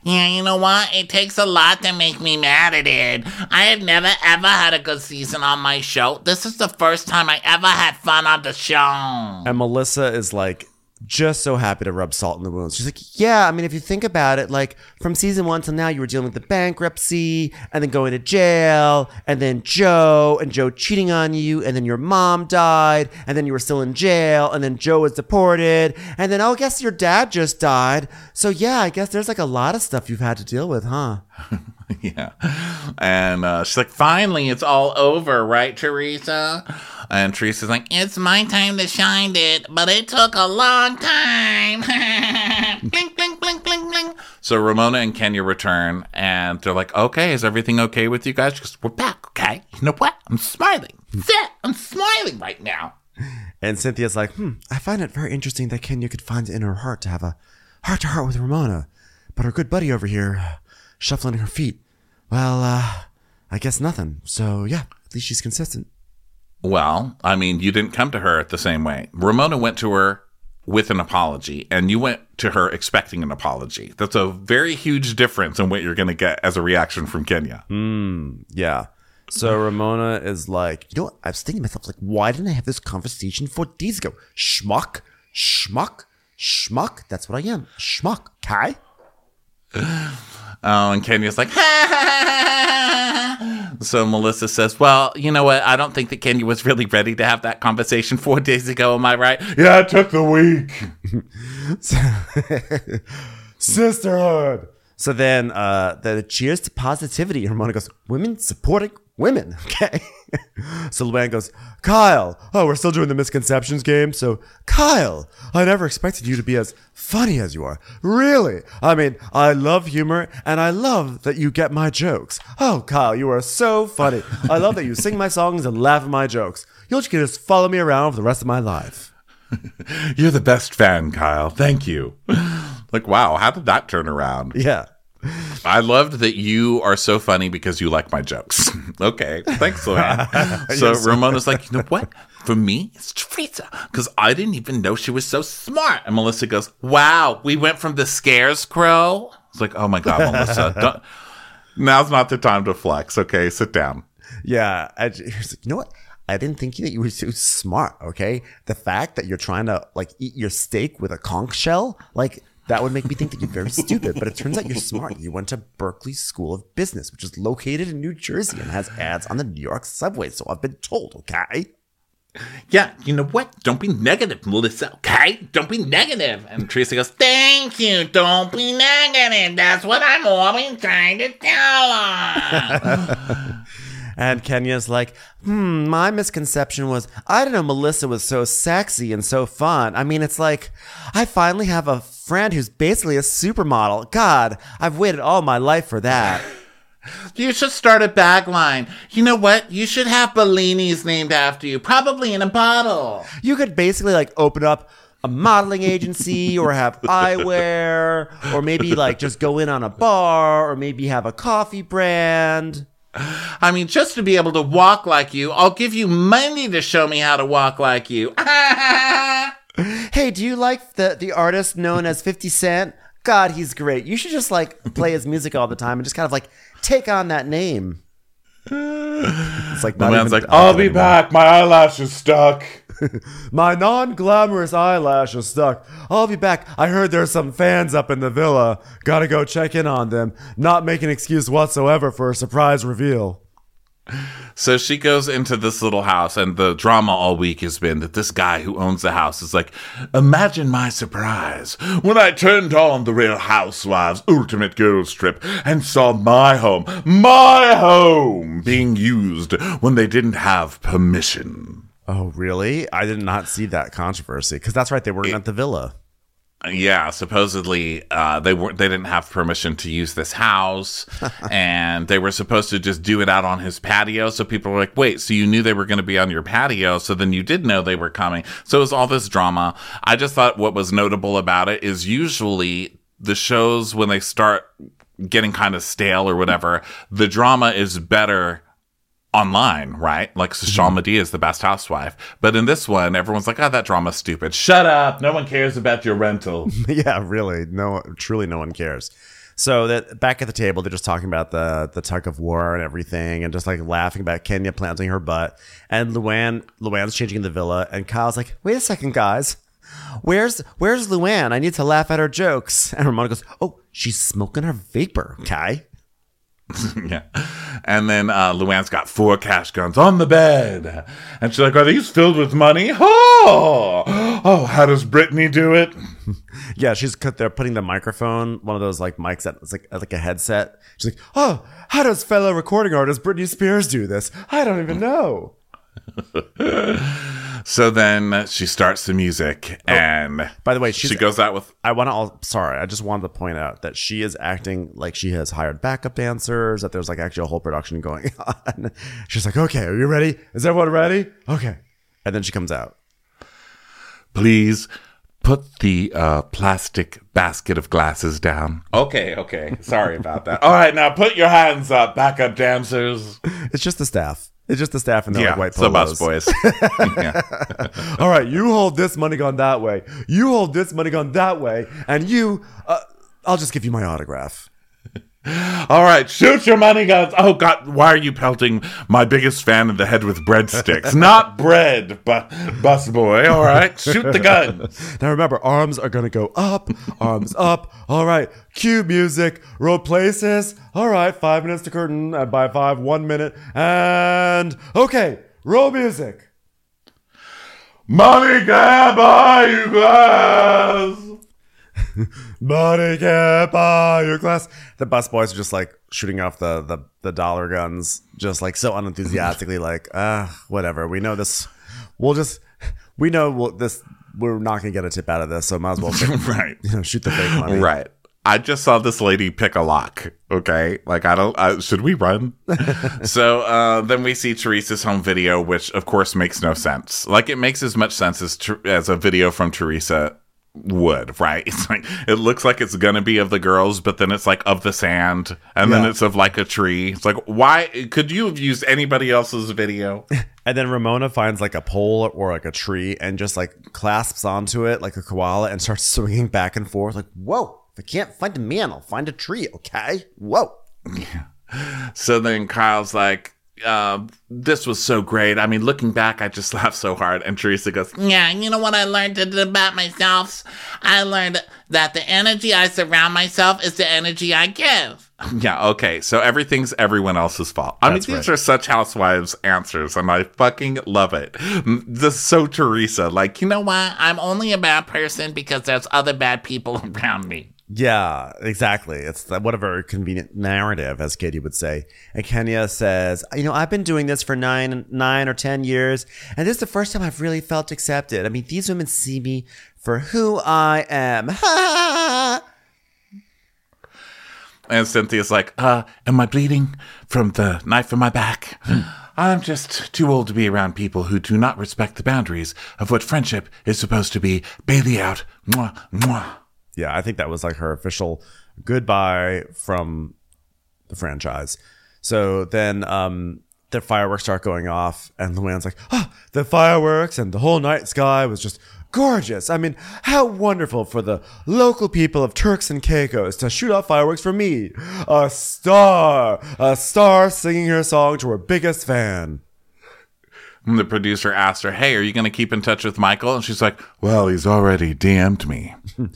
Yeah, you know what? It takes a lot to make me mad at it. I have never ever had a good season on my show. This is the first time I ever had fun on the show. And Melissa is like just so happy to rub salt in the wounds. She's like, yeah, I mean, if you think about it, like from season one till now, you were dealing with the bankruptcy and then going to jail and then Joe and Joe cheating on you and then your mom died and then you were still in jail and then Joe was deported and then, oh, I guess your dad just died. So yeah, I guess there's like a lot of stuff you've had to deal with, huh? Yeah. And uh, she's like, finally, it's all over, right, Teresa? And Teresa's like, It's my time to shine it, but it took a long time. blink, blink, blink, blink, blink. so Ramona and Kenya return, and they're like, okay, is everything okay with you guys? She goes, we're back, okay? You know what? I'm smiling. Sit, I'm smiling right now. And Cynthia's like, hmm, I find it very interesting that Kenya could find it in her heart to have a heart to heart with Ramona. But her good buddy over here, shuffling her feet, well, uh, I guess nothing. So yeah, at least she's consistent. Well, I mean, you didn't come to her the same way. Ramona went to her with an apology, and you went to her expecting an apology. That's a very huge difference in what you're going to get as a reaction from Kenya. Yeah. So Ramona is like, you know what? I was thinking to myself, like, why didn't I have this conversation four days ago? Schmuck, schmuck, schmuck. That's what I am. Schmuck. Kai? Oh, and Kenya's like, so Melissa says, well, you know what? I don't think that Kenya was really ready to have that conversation four days ago. Am I right? Yeah, it took the week. Sisterhood. So then uh the cheers to positivity. And Ramona goes, women supporting women. Okay. so Luann goes, Kyle. Oh, we're still doing the misconceptions game. So Kyle, I never expected you to be as funny as you are. Really? I mean, I love humor and I love that you get my jokes. Oh, Kyle, you are so funny. I love that you sing my songs and laugh at my jokes. You'll just just follow me around for the rest of my life. You're the best fan, Kyle. Thank you. like, wow, how did that turn around? Yeah. I loved that you are so funny because you like my jokes. okay, thanks, Luann. so Ramona's like, you know what? For me, it's Teresa because I didn't even know she was so smart. And Melissa goes, "Wow, we went from the scarecrow." It's like, oh my god, Melissa, don't, now's not the time to flex. Okay, sit down. Yeah. I, j- he's like, you know what? I didn't think that you were so smart. Okay. The fact that you're trying to like eat your steak with a conch shell, like that would make me think that you're very stupid. But it turns out you're smart. You went to Berkeley School of Business, which is located in New Jersey and has ads on the New York subway. So I've been told. Okay. Yeah, you know what? Don't be negative, Melissa. Okay, don't be negative. And Teresa goes, Thank you. Don't be negative. That's what I'm always trying to tell her. And Kenya's like, hmm, my misconception was I didn't know Melissa was so sexy and so fun. I mean, it's like I finally have a friend who's basically a supermodel. God, I've waited all my life for that. You should start a bag line. You know what? You should have Bellinis named after you, probably in a bottle. You could basically like open up a modeling agency or have eyewear or maybe like just go in on a bar or maybe have a coffee brand. I mean, just to be able to walk like you, I'll give you money to show me how to walk like you. Hey, do you like the the artist known as 50 Cent? God, he's great. You should just like play his music all the time and just kind of like take on that name. It's like the man's like, I'll be back. My eyelash is stuck. My non-glamorous eyelash is stuck. I'll be back. I heard there's some fans up in the villa. Gotta go check in on them. Not make an excuse whatsoever for a surprise reveal. So she goes into this little house, and the drama all week has been that this guy who owns the house is like, Imagine my surprise when I turned on the Real Housewives Ultimate Girls Trip and saw my home, my home, being used when they didn't have permission. Oh, really? I did not see that controversy because that's right. They weren't at the villa. Yeah, supposedly uh, they weren't. They didn't have permission to use this house, and they were supposed to just do it out on his patio. So people were like, "Wait, so you knew they were going to be on your patio? So then you did know they were coming." So it was all this drama. I just thought what was notable about it is usually the shows when they start getting kind of stale or whatever, the drama is better online, right? Like so Sean mm-hmm. Medea is the best housewife. But in this one, everyone's like, oh, that drama's stupid. Shut up. No one cares about your rental. yeah, really. No, truly, no one cares. So that back at the table, they're just talking about the the tug of war and everything, and just like laughing about Kenya planting her butt. And Luann, Luann's changing the villa, and Kyle's like, "Wait a second, guys, where's where's Luann? I need to laugh at her jokes." And Ramona goes, "Oh, she's smoking her vapor, Kai." yeah. And then uh, Luann's got four cash guns on the bed. And she's like, Are these filled with money? Oh, oh how does Britney do it? Yeah, she's cut. They're putting the microphone, one of those like mics that it's like like a headset. She's like, "Oh, how does fellow recording artist Britney Spears do this? I don't even know." So then she starts the music and Oh, By the way, she's she goes out with. I want to. all Sorry, I just wanted to point out that she is acting like she has hired backup dancers. That there's like actually a whole production going on. She's like, "Okay, are you ready? Is everyone ready? Okay." And then she comes out. Please put the uh, plastic basket of glasses down. Okay, okay. Sorry about that. All right, now put your hands up, backup dancers. It's just the staff. It's just the staff in their yeah, like white it's the polos. bus boys. All right, you hold this money gun that way. You hold this money gun that way, and you. Uh, I'll just give you my autograph. All right, shoot your money guns. Oh God, why are you pelting my biggest fan in the head with breadsticks? Not bread, but bus boy. All right, shoot the guns. Now remember, arms are gonna go up, arms up. All right, cue music, roll places. All right, five minutes to curtain, and by five, one minute, and okay, roll music. Money can buy you glass. Money can't buy your glass. The bus boys are just like shooting off the the, the dollar guns, just like so unenthusiastically, like ah, whatever. We know this. We'll just we know we'll, this. We're not gonna get a tip out of this, so might as well Right. you know, shoot the fake money. Right. I just saw this lady pick a lock. Okay, like I don't. I, should we run? so uh, then we see Teresa's home video, which of course makes no sense. Like it makes as much sense as as a video from Teresa would. Right? It's like it looks like it's gonna be of the girls, but then it's like of the sand, and then it's of like a tree. It's like why could you have used anybody else's video? And then Ramona finds like a pole or like a tree and just like clasps onto it like a koala and starts swinging back and forth. Like, whoa! If I can't find a man, I'll find a tree. Okay, whoa. Yeah. So then Kyle's like, uh, "This was so great. I mean, looking back, I just laughed so hard." And Teresa goes, Yeah, you know what I learned about myself? I learned that the energy I surround myself is the energy I give. Yeah, okay. So everything's everyone else's fault. I That's mean, these right. are such housewives answers, and I fucking love it. This is so Teresa. Like, you know You know what? I'm only a bad person because there's other bad people around me. Yeah, exactly. It's what a very convenient narrative, as Katie would say. And Kenya says, "You know, I've been doing this for nine, nine or ten years, and this is the first time I've really felt accepted. I mean, these women see me for who I am." And Cynthia's like, uh, am I bleeding from the knife in my back? I'm just too old to be around people who do not respect the boundaries of what friendship is supposed to be. Bailey out. Mwah, mwah. Yeah, I think that was like her official goodbye from the franchise. So then um, the fireworks start going off, and Luann's like, oh, the fireworks and the whole night sky was just gorgeous. I mean, how wonderful for the local people of Turks and Caicos to shoot off fireworks for me, a star, a star singing her song to her biggest fan. And the producer asked her, hey, are you going to keep in touch with Michael? And she's like, well, he's already DM'd me.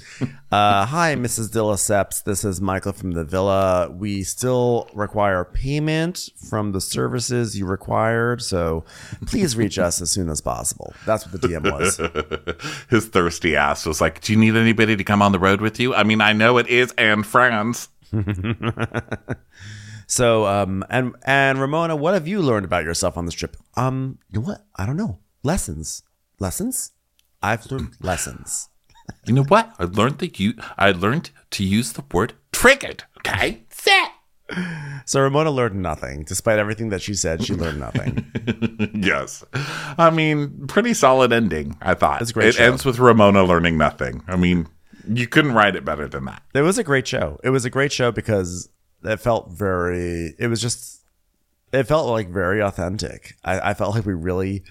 Uh, hi, Mrs. de Lesseps. This is Michael from the villa. We still require payment from the services you required, so please reach us as soon as possible. That's what the DM was. His thirsty ass was like, do you need anybody to come on the road with you? I mean, I know it is Anne Franz. So, um, and and Ramona, what have you learned about yourself on this trip? Um, you know what? I don't know. Lessons. Lessons. I've learned lessons. You know what? I learned that you, I learned to use the word triggered. Okay. Set. So Ramona learned nothing, despite everything that she said. She learned nothing. yes. I mean, pretty solid ending, I thought. It's a great It show. ends with Ramona learning nothing. I mean, you couldn't write it better than that. It was a great show. It was a great show because it felt very. It was just. It felt like very authentic. I, I felt like we really,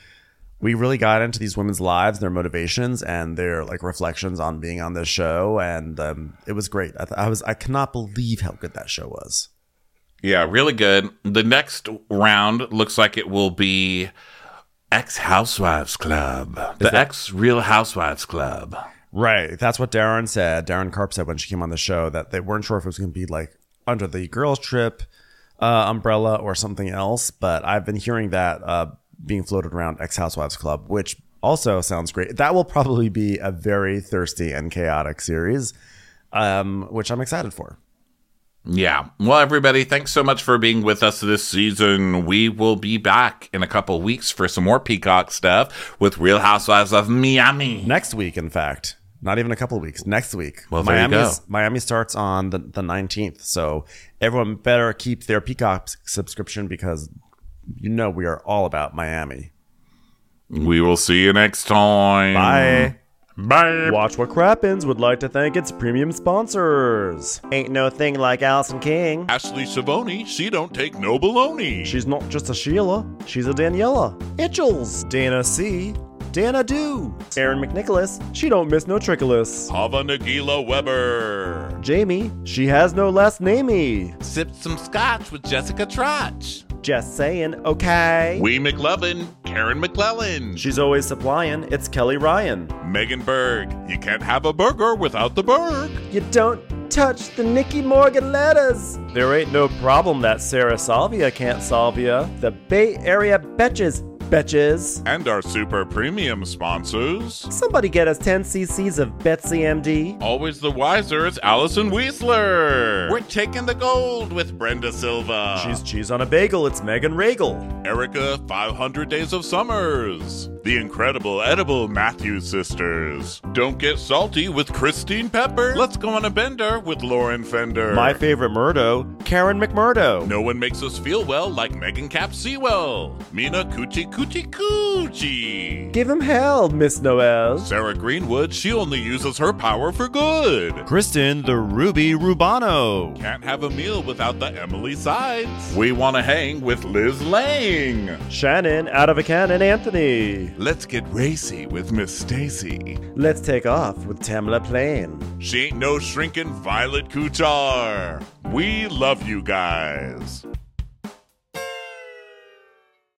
we really got into these women's lives, their motivations, and their like reflections on being on this show, and um, it was great. I, th- I was. I cannot believe how good that show was. Yeah, really good. The next round looks like it will be Ex Housewives Club. The Ex Real Housewives Club. Right. That's what Darren said. Darren Karp said when she came on the show that they weren't sure if it was going to be like under the girls trip uh, umbrella or something else. But I've been hearing that uh, being floated around Ex Housewives Club, which also sounds great. That will probably be a very thirsty and chaotic series, um, which I'm excited for. Yeah. Well, everybody, thanks so much for being with us this season. We will be back in a couple weeks for some more Peacock stuff with Real Housewives of Miami. Next week, in fact. Not even a couple of weeks. Next week. Well, there you Miami's- go. Miami starts on the, the 19th. So everyone better keep their Peacock subscription because you know we are all about Miami. We will see you next time. Bye. Bye. Watch What Crappens would like to thank its premium sponsors. Ain't no thing like Allison King. Ashley Savoni, she don't take no baloney. She's not just a Sheila, she's a Daniela. Itchels. Dana C. Dana Do. Aaron McNicholas. She don't miss no trickolas. Hava Nagila Weber. Jamie. She has no last namey. Sipped some scotch with Jessica Trotch. Just saying, okay. Wee McLevin, Karen McClellan. She's always supplying. It's Kelly Ryan. Megan Berg, you can't have a burger without the Berg. You don't touch the Nicky Morgan letters. There ain't no problem that Sarah Salvia can't solve ya. The Bay Area betches, betches. And our super premium sponsors. Somebody get us 10 cc's of Betsy MD. Always the wiser, it's Allison Weisler. We're taking the gold with Brenda Silva. She's cheese on a bagel. It's Megan Regal. Erica, 500 Days of Summers. The incredible edible Matthews sisters. Don't get salty with Christine Pepper. Let's go on a bender with Lauren Fender. My favorite Murdo, Karen McMurdo. No one makes us feel well like Megan Cap Sewell. Mina Coochie Coochie Coochie. Give him hell, Miss Noel. Sarah Greenwood, she only uses her power for good. Kristen, the Ruby Rubano. Can't have a meal without the Emily sides. We want to hang with Liz Lang. Shannon, out of a cannon, Anthony. Let's get racy with Miss Stacy. Let's take off with Tamla Plain. She ain't no shrinking Violet Kuchar. We love you guys.